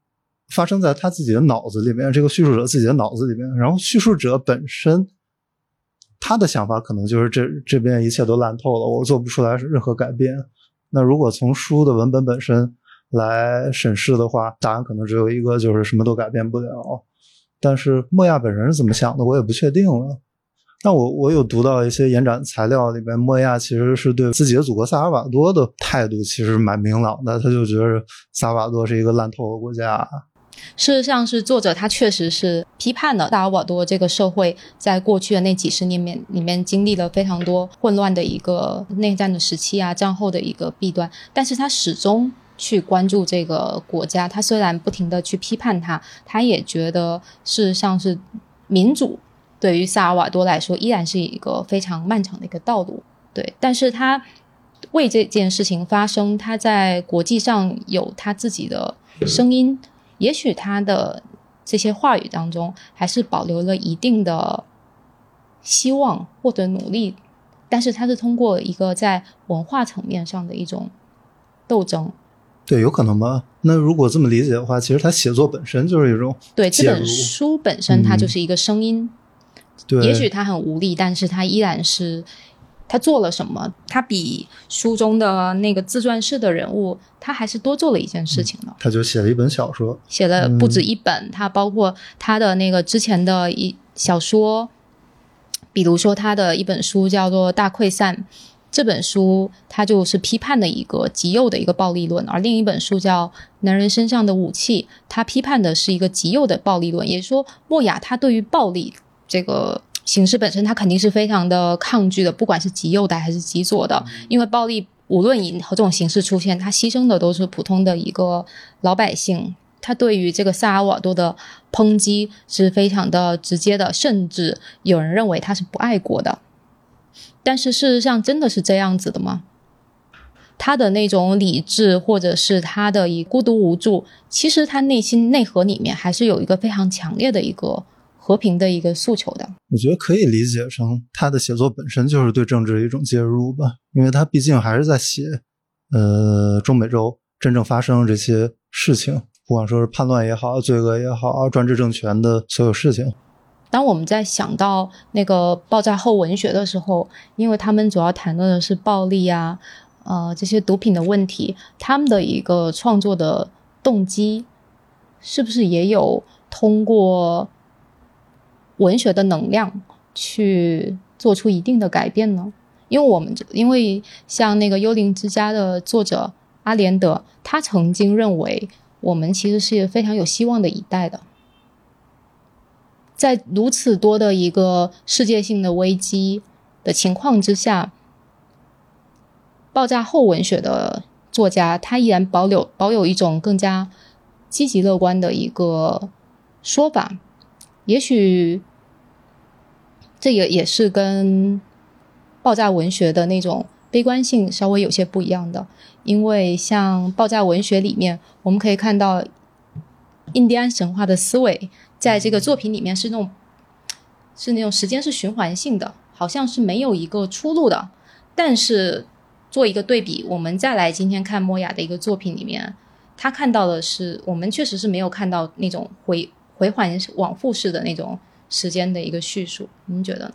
发生在他自己的脑子里面，这个叙述者自己的脑子里面，然后叙述者本身。他的想法可能就是这这边一切都烂透了，我做不出来任何改变。那如果从书的文本本身来审视的话，答案可能只有一个，就是什么都改变不了。但是莫亚本人是怎么想的，我也不确定了。但我我有读到一些延展材料里边，莫亚其实是对自己的祖国萨尔瓦多的态度其实蛮明朗的，他就觉得萨尔瓦多是一个烂透的国家。事实上，是作者他确实是批判了萨尔瓦多这个社会在过去的那几十年面里面经历了非常多混乱的一个内战的时期啊，战后的一个弊端。但是他始终去关注这个国家，他虽然不停的去批判他，他也觉得事实上是民主对于萨尔瓦多来说依然是一个非常漫长的一个道路。对，但是他为这件事情发生，他在国际上有他自己的声音。也许他的这些话语当中还是保留了一定的希望或者努力，但是他是通过一个在文化层面上的一种斗争。对，有可能吗？那如果这么理解的话，其实他写作本身就是一种对这本书本身，它就是一个声音。对，也许他很无力，但是他依然是。他做了什么？他比书中的那个自传式的人物，他还是多做了一件事情呢。他就写了一本小说，写了不止一本。他包括他的那个之前的一小说，比如说他的一本书叫做《大溃散》，这本书它就是批判的一个极右的一个暴力论，而另一本书叫《男人身上的武器》，他批判的是一个极右的暴力论。也就是说，莫雅他对于暴力这个形式本身，他肯定是非常的抗拒的，不管是极右的还是极左的，因为暴力无论以何种形式出现，他牺牲的都是普通的一个老百姓。他对于这个萨尔瓦多的抨击是非常的直接的，甚至有人认为他是不爱国的。但是事实上真的是这样子的吗？他的那种理智，或者是他的以孤独无助，其实他内心内核里面还是有一个非常强烈的一个和平的一个诉求的。我觉得可以理解成他的写作本身就是对政治的一种介入吧，因为他毕竟还是在写，呃，中美洲真正发生这些事情。不管说是叛乱也好，罪恶也好，专制政权的所有事情。当我们在想到那个爆炸后文学的时候，因为他们主要谈论的是暴力啊，呃，这些毒品的问题，他们的一个创作的动机，是不是也有通过文学的能量去做出一定的改变呢？因为我们这因为像那个《幽灵之家》的作者阿连德，他曾经认为。我们其实是非常有希望的一代的，在如此多的一个世界性的危机的情况之下，爆炸后文学的作家他依然保留保有一种更加积极乐观的一个说法，也许这也也是跟爆炸文学的那种。悲观性稍微有些不一样的，因为像爆炸文学里面，我们可以看到印第安神话的思维，在这个作品里面是那种是那种时间是循环性的，好像是没有一个出路的。但是做一个对比，我们再来今天看莫雅的一个作品里面，他看到的是我们确实是没有看到那种回回环往复式的那种时间的一个叙述，您觉得呢？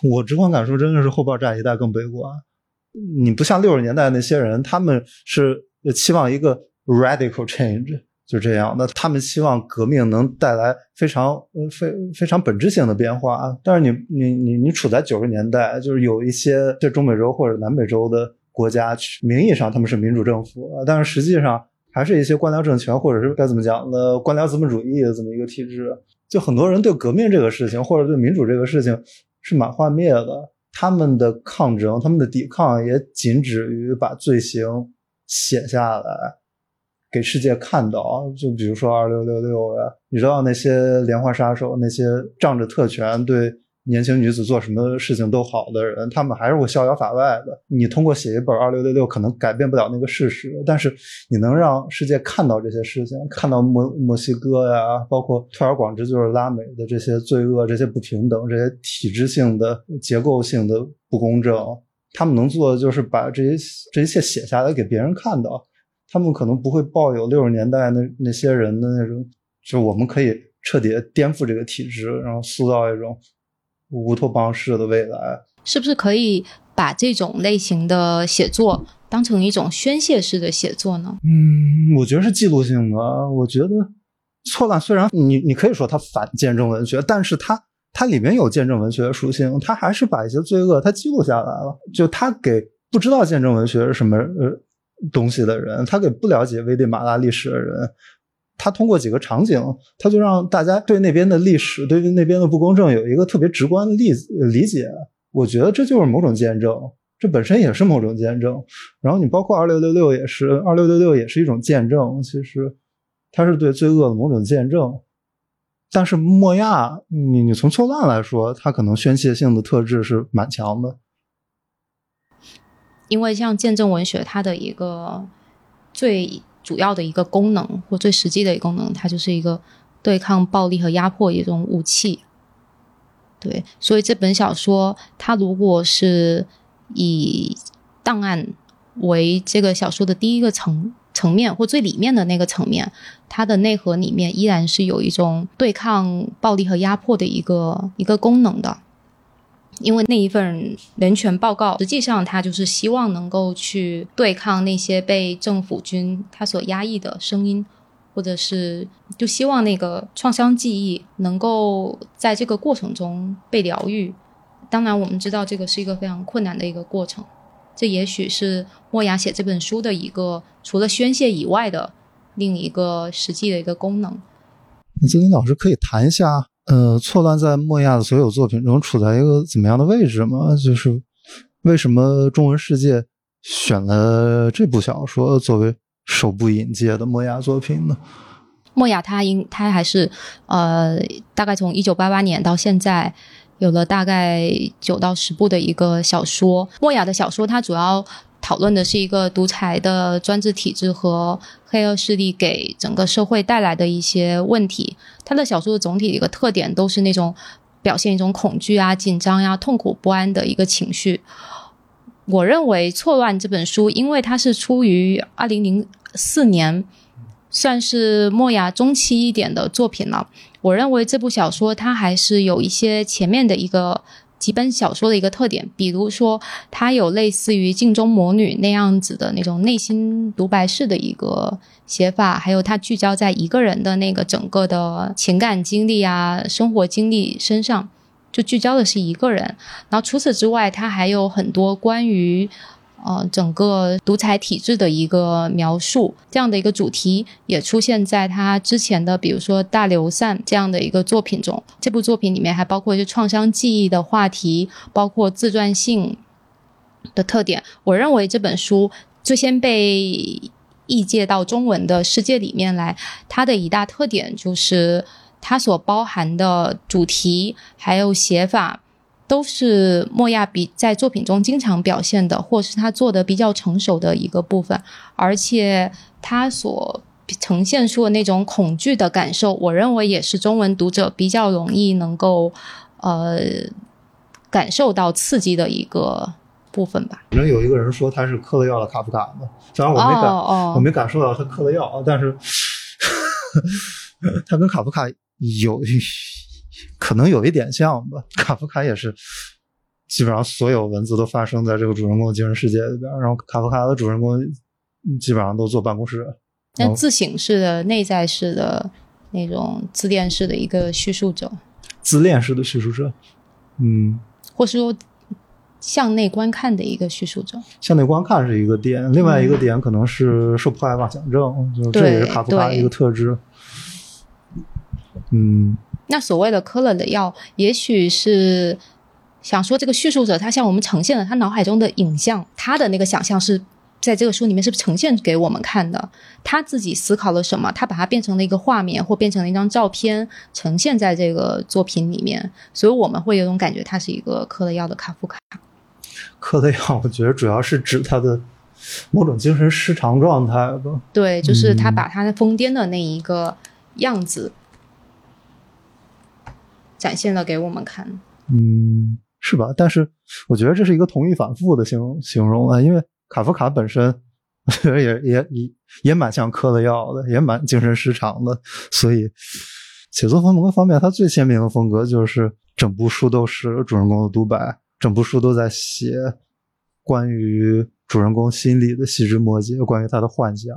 我直观感受真的是后爆炸一代更悲观。你不像六十年代那些人，他们是期望一个 radical change，就这样的。他们希望革命能带来非常非非常本质性的变化。但是你你你你处在九十年代，就是有一些在中美洲或者南美洲的国家，名义上他们是民主政府，但是实际上还是一些官僚政权，或者是该怎么讲呢？官僚资本主义的这么一个体制。就很多人对革命这个事情，或者对民主这个事情。是蛮幻灭的，他们的抗争，他们的抵抗也仅止于把罪行写下来，给世界看到。就比如说二六六六呀，你知道那些连环杀手，那些仗着特权对。年轻女子做什么事情都好的人，他们还是会逍遥法外的。你通过写一本二六六六，可能改变不了那个事实，但是你能让世界看到这些事情，看到墨墨西哥呀，包括推而广之就是拉美的这些罪恶、这些不平等、这些体制性的、结构性的不公正。他们能做的就是把这些这一切写下来给别人看到。他们可能不会抱有六十年代那那些人的那种，就是我们可以彻底颠覆这个体制，然后塑造一种。乌托邦式的未来，是不是可以把这种类型的写作当成一种宣泄式的写作呢？嗯，我觉得是记录性的。我觉得错乱虽然你你可以说它反见证文学，但是它它里面有见证文学的属性，它还是把一些罪恶它记录下来了。就它给不知道见证文学是什么呃东西的人，他给不了解危地马拉历史的人。他通过几个场景，他就让大家对那边的历史、对那边的不公正有一个特别直观的理理解。我觉得这就是某种见证，这本身也是某种见证。然后你包括二六六六也是，二六六六也是一种见证。其实它是对罪恶的某种见证。但是莫亚，你你从错乱来说，它可能宣泄性的特质是蛮强的。因为像见证文学，它的一个最。主要的一个功能或最实际的一个功能，它就是一个对抗暴力和压迫一种武器。对，所以这本小说，它如果是以档案为这个小说的第一个层层面或最里面的那个层面，它的内核里面依然是有一种对抗暴力和压迫的一个一个功能的。因为那一份人权报告，实际上他就是希望能够去对抗那些被政府军他所压抑的声音，或者是就希望那个创伤记忆能够在这个过程中被疗愈。当然，我们知道这个是一个非常困难的一个过程。这也许是莫雅写这本书的一个除了宣泄以外的另一个实际的一个功能。那曾林老师可以谈一下，呃，错乱在莫亚的所有作品中处在一个怎么样的位置吗？就是为什么中文世界选了这部小说作为首部引介的莫亚作品呢？莫亚他应他还是呃，大概从一九八八年到现在。有了大概九到十部的一个小说，莫雅的小说，它主要讨论的是一个独裁的专制体制和黑恶势力给整个社会带来的一些问题。他的小说的总体一个特点都是那种表现一种恐惧啊、紧张呀、痛苦不安的一个情绪。我认为《错乱》这本书，因为它是出于二零零四年。算是莫雅中期一点的作品了。我认为这部小说它还是有一些前面的一个几本小说的一个特点，比如说它有类似于《镜中魔女》那样子的那种内心独白式的一个写法，还有它聚焦在一个人的那个整个的情感经历啊、生活经历身上，就聚焦的是一个人。然后除此之外，它还有很多关于。呃，整个独裁体制的一个描述，这样的一个主题也出现在他之前的，比如说《大流散》这样的一个作品中。这部作品里面还包括一些创伤记忆的话题，包括自传性的特点。我认为这本书最先被译介到中文的世界里面来，它的一大特点就是它所包含的主题还有写法。都是莫亚比在作品中经常表现的，或是他做的比较成熟的一个部分，而且他所呈现出的那种恐惧的感受，我认为也是中文读者比较容易能够呃感受到刺激的一个部分吧。反正有一个人说他是嗑了药的卡夫卡嘛，虽然我没感我没感受到他嗑了药，但是他跟卡夫卡有。可能有一点像吧，卡夫卡也是，基本上所有文字都发生在这个主人公的精神世界里边。然后卡夫卡的主人公基本上都坐办公室，那自省式的、内在式的那种自恋式的一个叙述者，自恋式的叙述者，嗯，或是说向内观看的一个叙述者。向内观看是一个点，另外一个点可能是受迫害妄想症，就是这也是卡夫卡的一个特质。嗯。那所谓的嗑了的药，也许是想说这个叙述者他向我们呈现了他脑海中的影像，他的那个想象是在这个书里面是呈现给我们看的。他自己思考了什么，他把它变成了一个画面或变成了一张照片，呈现在这个作品里面，所以我们会有种感觉，他是一个嗑了药的卡夫卡。嗑了药，我觉得主要是指他的某种精神失常状态吧。对，就是他把他疯癫的那一个样子。展现了给我们看，嗯，是吧？但是我觉得这是一个同义反复的形容形容啊，因为卡夫卡本身也也也也蛮像嗑了药的，也蛮精神失常的，所以写作风格方面，他最鲜明的风格就是整部书都是主人公的独白，整部书都在写关于主人公心里的细枝末节，关于他的幻想，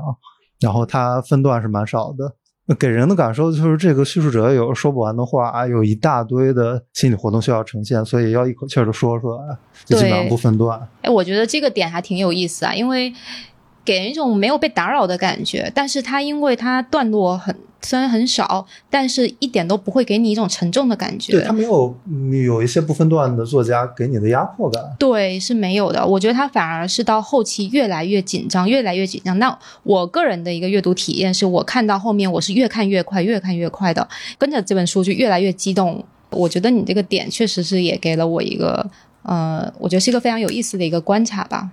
然后他分段是蛮少的。给人的感受就是这个叙述者有说不完的话，有一大堆的心理活动需要呈现，所以要一口气儿的说出来，就基本上不分段。哎，我觉得这个点还挺有意思啊，因为给人一种没有被打扰的感觉，但是它因为它段落很。虽然很少，但是一点都不会给你一种沉重的感觉。对它没有有一些不分段的作家给你的压迫感。对，是没有的。我觉得它反而是到后期越来越紧张，越来越紧张。那我个人的一个阅读体验是我看到后面我是越看越快，越看越快的，跟着这本书就越来越激动。我觉得你这个点确实是也给了我一个呃，我觉得是一个非常有意思的一个观察吧。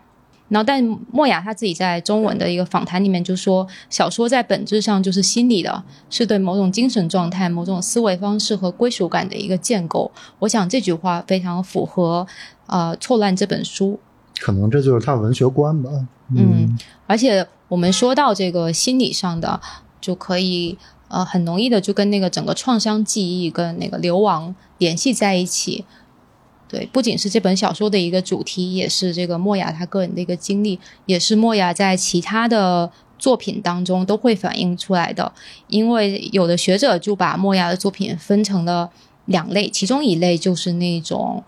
然后，但莫雅他自己在中文的一个访谈里面就说，小说在本质上就是心理的，是对某种精神状态、某种思维方式和归属感的一个建构。我想这句话非常符合呃《错乱》这本书。可能这就是他文学观吧。嗯，而且我们说到这个心理上的，就可以呃很容易的就跟那个整个创伤记忆跟那个流亡联系在一起。对，不仅是这本小说的一个主题，也是这个莫雅他个人的一个经历，也是莫雅在其他的作品当中都会反映出来的。因为有的学者就把莫雅的作品分成了两类，其中一类就是那种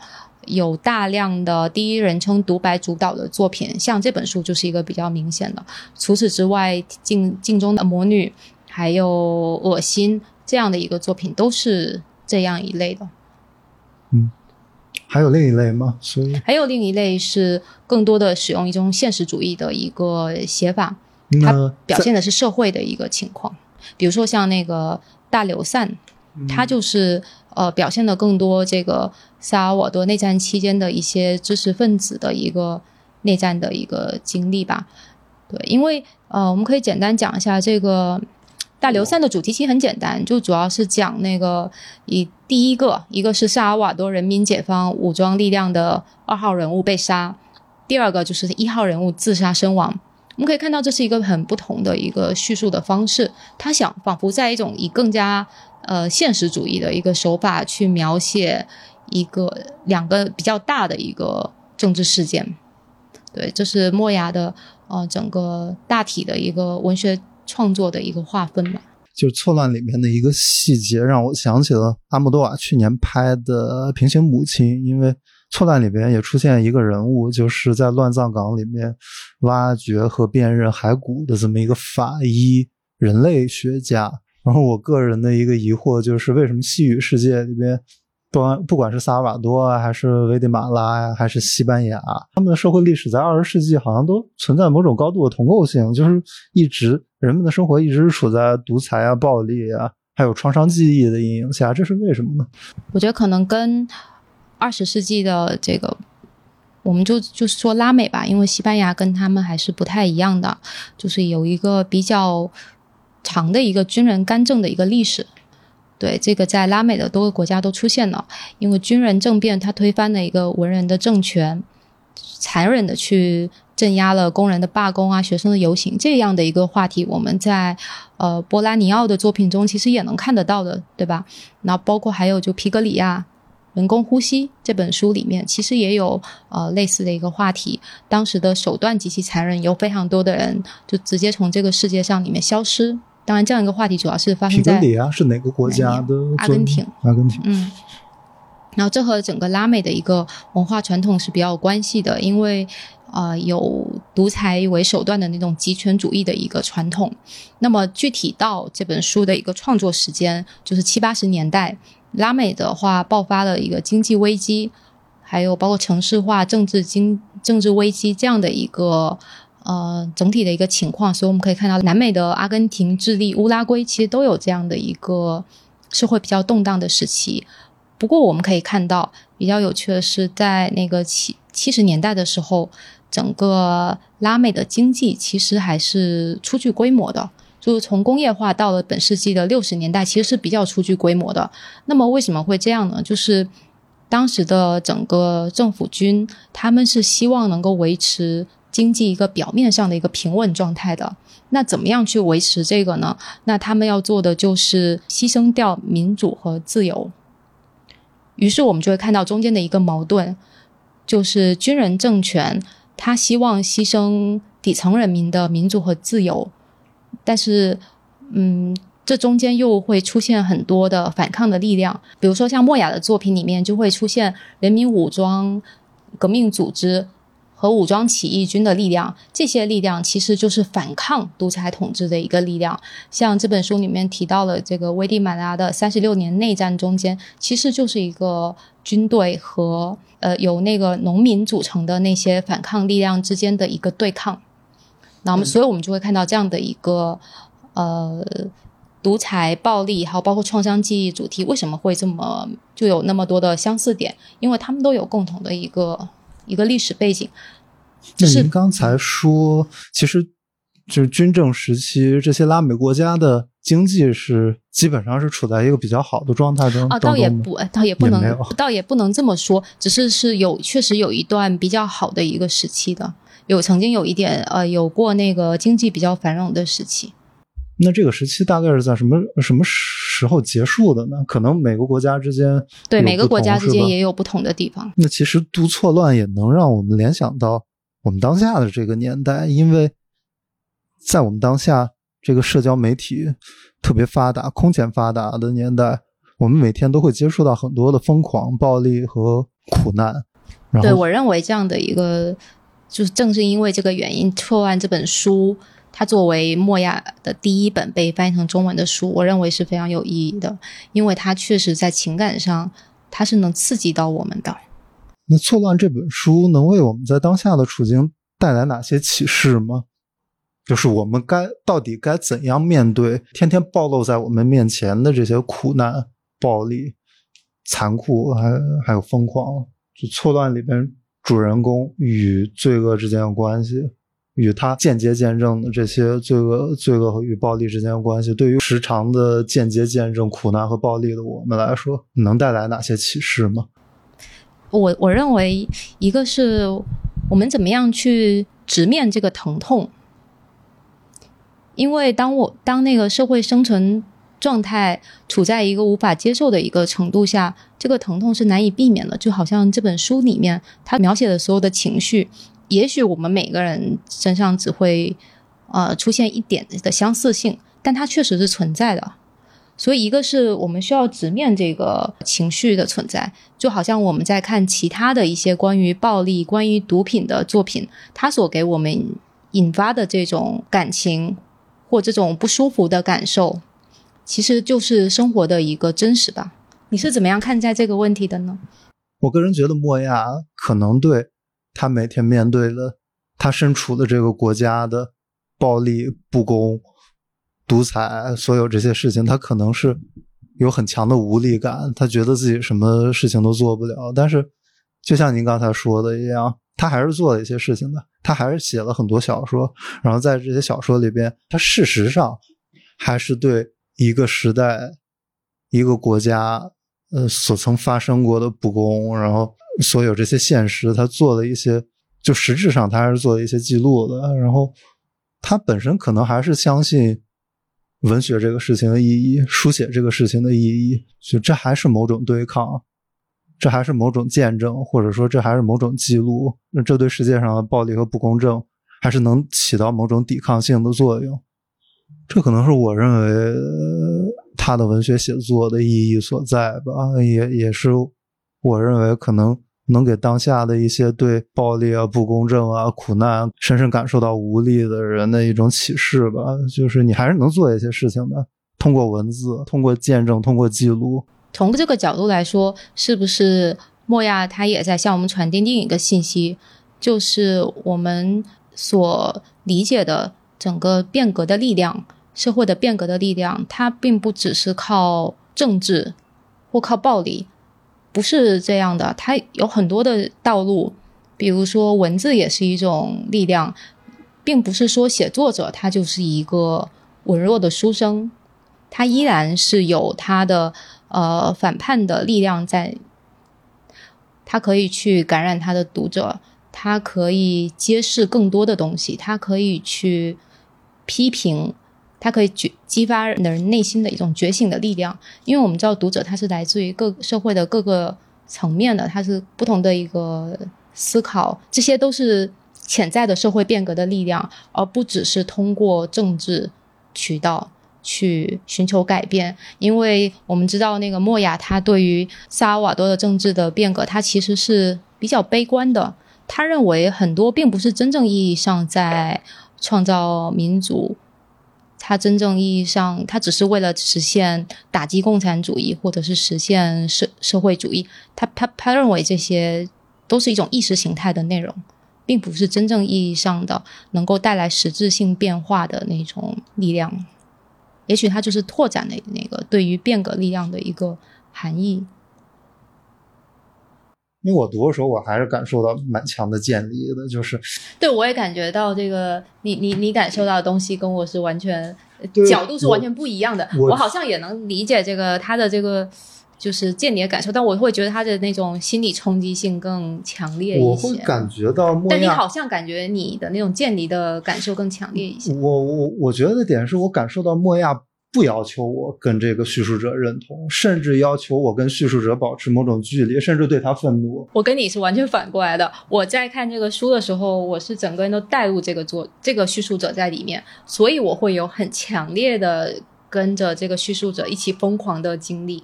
有大量的第一人称独白主导的作品，像这本书就是一个比较明显的。除此之外，镜镜中的魔女，还有恶心这样的一个作品，都是这样一类的。嗯。还有另一类吗？所以还有另一类是更多的使用一种现实主义的一个写法，它表现的是社会的一个情况。比如说像那个大流散，它就是呃表现的更多这个萨尔瓦多内战期间的一些知识分子的一个内战的一个经历吧。对，因为呃我们可以简单讲一下这个。大流散的主题其实很简单，就主要是讲那个以第一个一个是萨尔瓦多人民解放武装力量的二号人物被杀，第二个就是一号人物自杀身亡。我们可以看到这是一个很不同的一个叙述的方式，他想仿佛在一种以更加呃现实主义的一个手法去描写一个两个比较大的一个政治事件。对，这是莫牙的呃整个大体的一个文学。创作的一个划分吧，就是错乱里面的一个细节，让我想起了阿莫多瓦去年拍的《平行母亲》，因为错乱里边也出现一个人物，就是在乱葬岗里面挖掘和辨认骸骨的这么一个法医人类学家。然后我个人的一个疑惑就是，为什么细雨世界里边？不管不管是萨尔瓦多啊，还是危地马拉呀，还是西班牙，他们的社会历史在二十世纪好像都存在某种高度的同构性，就是一直人们的生活一直处在独裁啊、暴力啊，还有创伤记忆的阴影下，这是为什么呢？我觉得可能跟二十世纪的这个，我们就就是说拉美吧，因为西班牙跟他们还是不太一样的，就是有一个比较长的一个军人干政的一个历史。对这个，在拉美的多个国家都出现了，因为军人政变，他推翻了一个文人的政权，残忍的去镇压了工人的罢工啊、学生的游行这样的一个话题，我们在呃波拉尼奥的作品中其实也能看得到的，对吧？那包括还有就皮格里亚《人工呼吸》这本书里面，其实也有呃类似的一个话题，当时的手段极其残忍，有非常多的人就直接从这个世界上里面消失。当然，这样一个话题主要是发生在是哪个国家的？阿根廷。阿根廷。嗯。然后这和整个拉美的一个文化传统是比较有关系的，因为呃有独裁为手段的那种集权主义的一个传统。那么具体到这本书的一个创作时间，就是七八十年代，拉美的话爆发了一个经济危机，还有包括城市化、政治经政治危机这样的一个。呃，整体的一个情况，所以我们可以看到，南美的阿根廷、智利、乌拉圭其实都有这样的一个社会比较动荡的时期。不过，我们可以看到，比较有趣的是，在那个七七十年代的时候，整个拉美的经济其实还是初具规模的，就是从工业化到了本世纪的六十年代，其实是比较初具规模的。那么，为什么会这样呢？就是当时的整个政府军，他们是希望能够维持。经济一个表面上的一个平稳状态的，那怎么样去维持这个呢？那他们要做的就是牺牲掉民主和自由。于是我们就会看到中间的一个矛盾，就是军人政权他希望牺牲底层人民的民主和自由，但是，嗯，这中间又会出现很多的反抗的力量，比如说像莫雅的作品里面就会出现人民武装革命组织。和武装起义军的力量，这些力量其实就是反抗独裁统治的一个力量。像这本书里面提到了这个危地马拉的三十六年内战中间，其实就是一个军队和呃由那个农民组成的那些反抗力量之间的一个对抗。那我们所以我们就会看到这样的一个呃独裁暴力，还有包括创伤记忆主题为什么会这么就有那么多的相似点？因为他们都有共同的一个。一个历史背景。那您刚才说，其实就是军政时期，这些拉美国家的经济是基本上是处在一个比较好的状态中。啊，倒也不，倒也不能，倒也不能这么说，只是是有确实有一段比较好的一个时期的，有曾经有一点呃，有过那个经济比较繁荣的时期。那这个时期大概是在什么什么时候结束的呢？可能每个国家之间对每个国家之间也有不同的地方。那其实读错乱也能让我们联想到我们当下的这个年代，因为在我们当下这个社交媒体特别发达、空前发达的年代，我们每天都会接触到很多的疯狂、暴力和苦难。对我认为这样的一个，就是正是因为这个原因，《错案》这本书，它作为莫亚的第一本被翻译成中文的书，我认为是非常有意义的，因为它确实在情感上，它是能刺激到我们的。那《错乱》这本书能为我们在当下的处境带来哪些启示吗？就是我们该到底该怎样面对天天暴露在我们面前的这些苦难、暴力、残酷，还还有疯狂？就错乱里边主人公与罪恶之间的关系，与他间接见证的这些罪恶、罪恶和与暴力之间的关系，对于时常的间接见证苦难和暴力的我们来说，能带来哪些启示吗？我我认为，一个是我们怎么样去直面这个疼痛。因为当我当那个社会生存状态处在一个无法接受的一个程度下，这个疼痛是难以避免的。就好像这本书里面他描写的所有的情绪，也许我们每个人身上只会呃出现一点的相似性，但它确实是存在的。所以，一个是我们需要直面这个情绪的存在，就好像我们在看其他的一些关于暴力、关于毒品的作品，它所给我们引发的这种感情。或这种不舒服的感受，其实就是生活的一个真实吧。你是怎么样看待这个问题的呢？我个人觉得莫亚可能对他每天面对的他身处的这个国家的暴力、不公、独裁，所有这些事情，他可能是有很强的无力感。他觉得自己什么事情都做不了。但是，就像您刚才说的一样。他还是做了一些事情的，他还是写了很多小说，然后在这些小说里边，他事实上还是对一个时代、一个国家，呃，所曾发生过的不公，然后所有这些现实，他做了一些，就实质上他还是做了一些记录的。然后他本身可能还是相信文学这个事情的意义，书写这个事情的意义，就这还是某种对抗。这还是某种见证，或者说这还是某种记录。那这对世界上的暴力和不公正，还是能起到某种抵抗性的作用。这可能是我认为他的文学写作的意义所在吧，也也是我认为可能能给当下的一些对暴力啊、不公正啊、苦难深深感受到无力的人的一种启示吧。就是你还是能做一些事情的，通过文字，通过见证，通过记录。从这个角度来说，是不是莫亚他也在向我们传递另一个信息，就是我们所理解的整个变革的力量、社会的变革的力量，它并不只是靠政治或靠暴力，不是这样的。它有很多的道路，比如说文字也是一种力量，并不是说写作者他就是一个文弱的书生，他依然是有他的。呃，反叛的力量在，他可以去感染他的读者，他可以揭示更多的东西，他可以去批评，它可以激激发人内心的一种觉醒的力量。因为我们知道，读者他是来自于各社会的各个层面的，他是不同的一个思考，这些都是潜在的社会变革的力量，而不只是通过政治渠道。去寻求改变，因为我们知道那个莫雅，他对于萨尔瓦多的政治的变革，他其实是比较悲观的。他认为很多并不是真正意义上在创造民主，他真正意义上，他只是为了实现打击共产主义，或者是实现社社会主义。他他他认为这些都是一种意识形态的内容，并不是真正意义上的能够带来实质性变化的那种力量。也许它就是拓展的那个对于变革力量的一个含义。因为我读的时候，我还是感受到蛮强的建立的，就是对我也感觉到这个，你你你感受到的东西跟我是完全角度是完全不一样的。我好像也能理解这个他的这个就是见你的感受，但我会觉得他的那种心理冲击性更强烈一些。我会感觉到，但你好像感觉你的那种建立的感受更强烈一些。我我我觉得点是我感受到莫亚。不要求我跟这个叙述者认同，甚至要求我跟叙述者保持某种距离，甚至对他愤怒。我跟你是完全反过来的。我在看这个书的时候，我是整个人都带入这个作这个叙述者在里面，所以我会有很强烈的跟着这个叙述者一起疯狂的经历。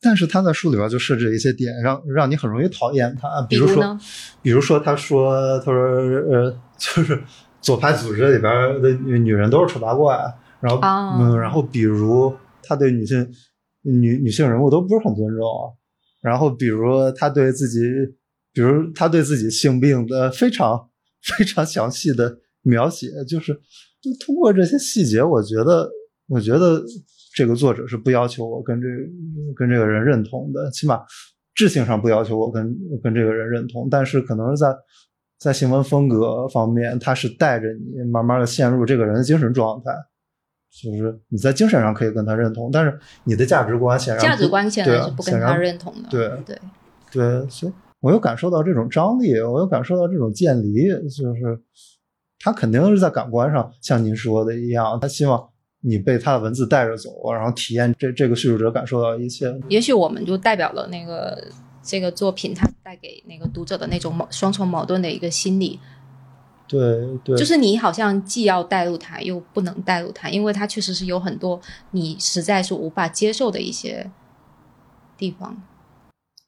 但是他在书里边就设置一些点，让让你很容易讨厌他。比如说，比如说他说，他说，呃，就是左派组织里边的女人都是丑八怪。然后，嗯，然后比如他对女性女女性人物都不是很尊重。然后，比如他对自己，比如他对自己性病的非常非常详细的描写，就是就通过这些细节，我觉得，我觉得。这个作者是不要求我跟这跟这个人认同的，起码智性上不要求我跟跟这个人认同。但是可能是在在行文风格方面，他是带着你慢慢的陷入这个人的精神状态，就是你在精神上可以跟他认同，但是你的价值观显然价值观显然是不跟他认同的。对对对，所以我又感受到这种张力，我又感受到这种渐离，就是他肯定是在感官上像您说的一样，他希望。你被他的文字带着走，然后体验这这个叙述者感受到一切。也许我们就代表了那个这个作品，它带给那个读者的那种矛双重矛盾的一个心理。对对，就是你好像既要带入他，又不能带入他，因为他确实是有很多你实在是无法接受的一些地方。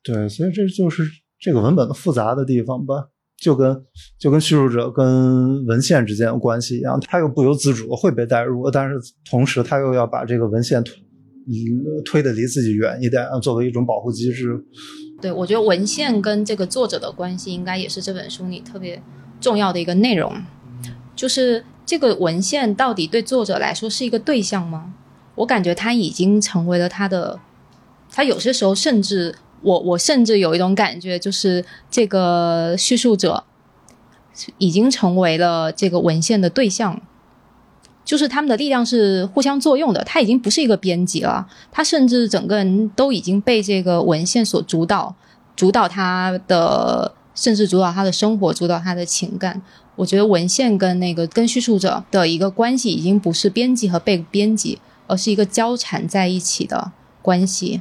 对，所以这就是这个文本的复杂的地方吧。就跟就跟叙述者跟文献之间的关系一样，他又不由自主会被带入，但是同时他又要把这个文献推推的离自己远一点，作为一种保护机制。对，我觉得文献跟这个作者的关系，应该也是这本书里特别重要的一个内容。就是这个文献到底对作者来说是一个对象吗？我感觉他已经成为了他的，他有些时候甚至。我我甚至有一种感觉，就是这个叙述者已经成为了这个文献的对象，就是他们的力量是互相作用的。他已经不是一个编辑了，他甚至整个人都已经被这个文献所主导，主导他的，甚至主导他的生活，主导他的情感。我觉得文献跟那个跟叙述者的一个关系，已经不是编辑和被编辑，而是一个交缠在一起的关系。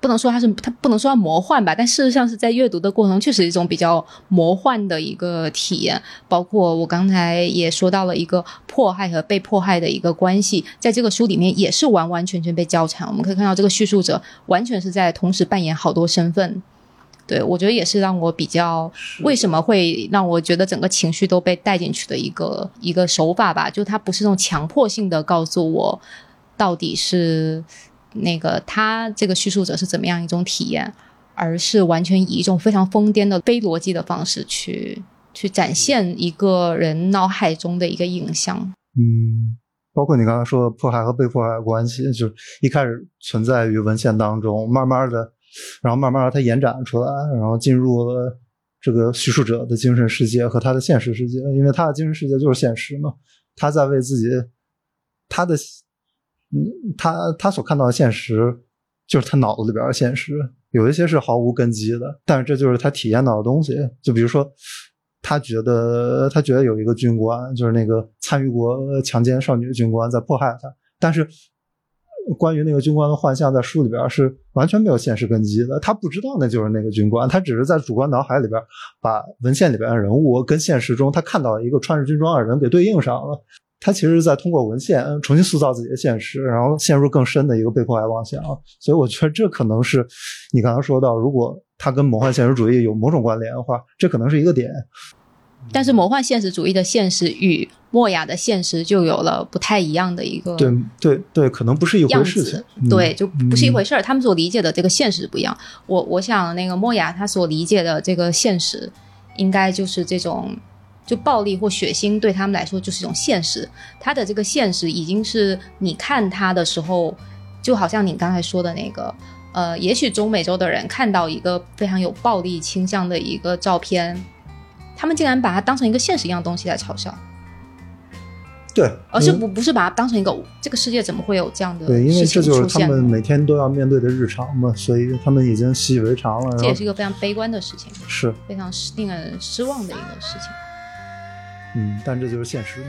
不能说它是它不能说它魔幻吧，但事实上是在阅读的过程中，确实一种比较魔幻的一个体验。包括我刚才也说到了一个迫害和被迫害的一个关系，在这个书里面也是完完全全被交缠。我们可以看到，这个叙述者完全是在同时扮演好多身份。对我觉得也是让我比较为什么会让我觉得整个情绪都被带进去的一个一个手法吧，就它不是那种强迫性的告诉我到底是。那个他这个叙述者是怎么样一种体验，而是完全以一种非常疯癫的非逻辑的方式去去展现一个人脑海中的一个影像。嗯，包括你刚才说的迫害和被迫害关系，就是一开始存在于文献当中，慢慢的，然后慢慢的它延展出来，然后进入了这个叙述者的精神世界和他的现实世界，因为他的精神世界就是现实嘛，他在为自己他的。嗯，他他所看到的现实，就是他脑子里边的现实，有一些是毫无根基的，但是这就是他体验到的东西。就比如说，他觉得他觉得有一个军官，就是那个参与过强奸少女的军官在迫害他，但是关于那个军官的幻象，在书里边是完全没有现实根基的。他不知道那就是那个军官，他只是在主观脑海里边把文献里边的人物跟现实中他看到一个穿着军装的人给对应上了。他其实在通过文献重新塑造自己的现实，然后陷入更深的一个被迫害妄想。所以我觉得这可能是你刚刚说到，如果他跟魔幻现实主义有某种关联的话，这可能是一个点。但是魔幻现实主义的现实与莫雅的现实就有了不太一样的一个对对对，可能不是一回事。情，对，就不是一回事儿。他们所理解的这个现实不一样。我我想那个莫雅他所理解的这个现实，应该就是这种。就暴力或血腥对他们来说就是一种现实，他的这个现实已经是你看他的时候，就好像你刚才说的那个，呃，也许中美洲的人看到一个非常有暴力倾向的一个照片，他们竟然把它当成一个现实一样东西来嘲笑，对，而是不不是把它当成一个这个世界怎么会有这样的对，因为这就是他们每天都要面对的日常嘛，所以他们已经习以为常了。这也是一个非常悲观的事情，是非常令人失望的一个事情。嗯，但这就是现实嘛。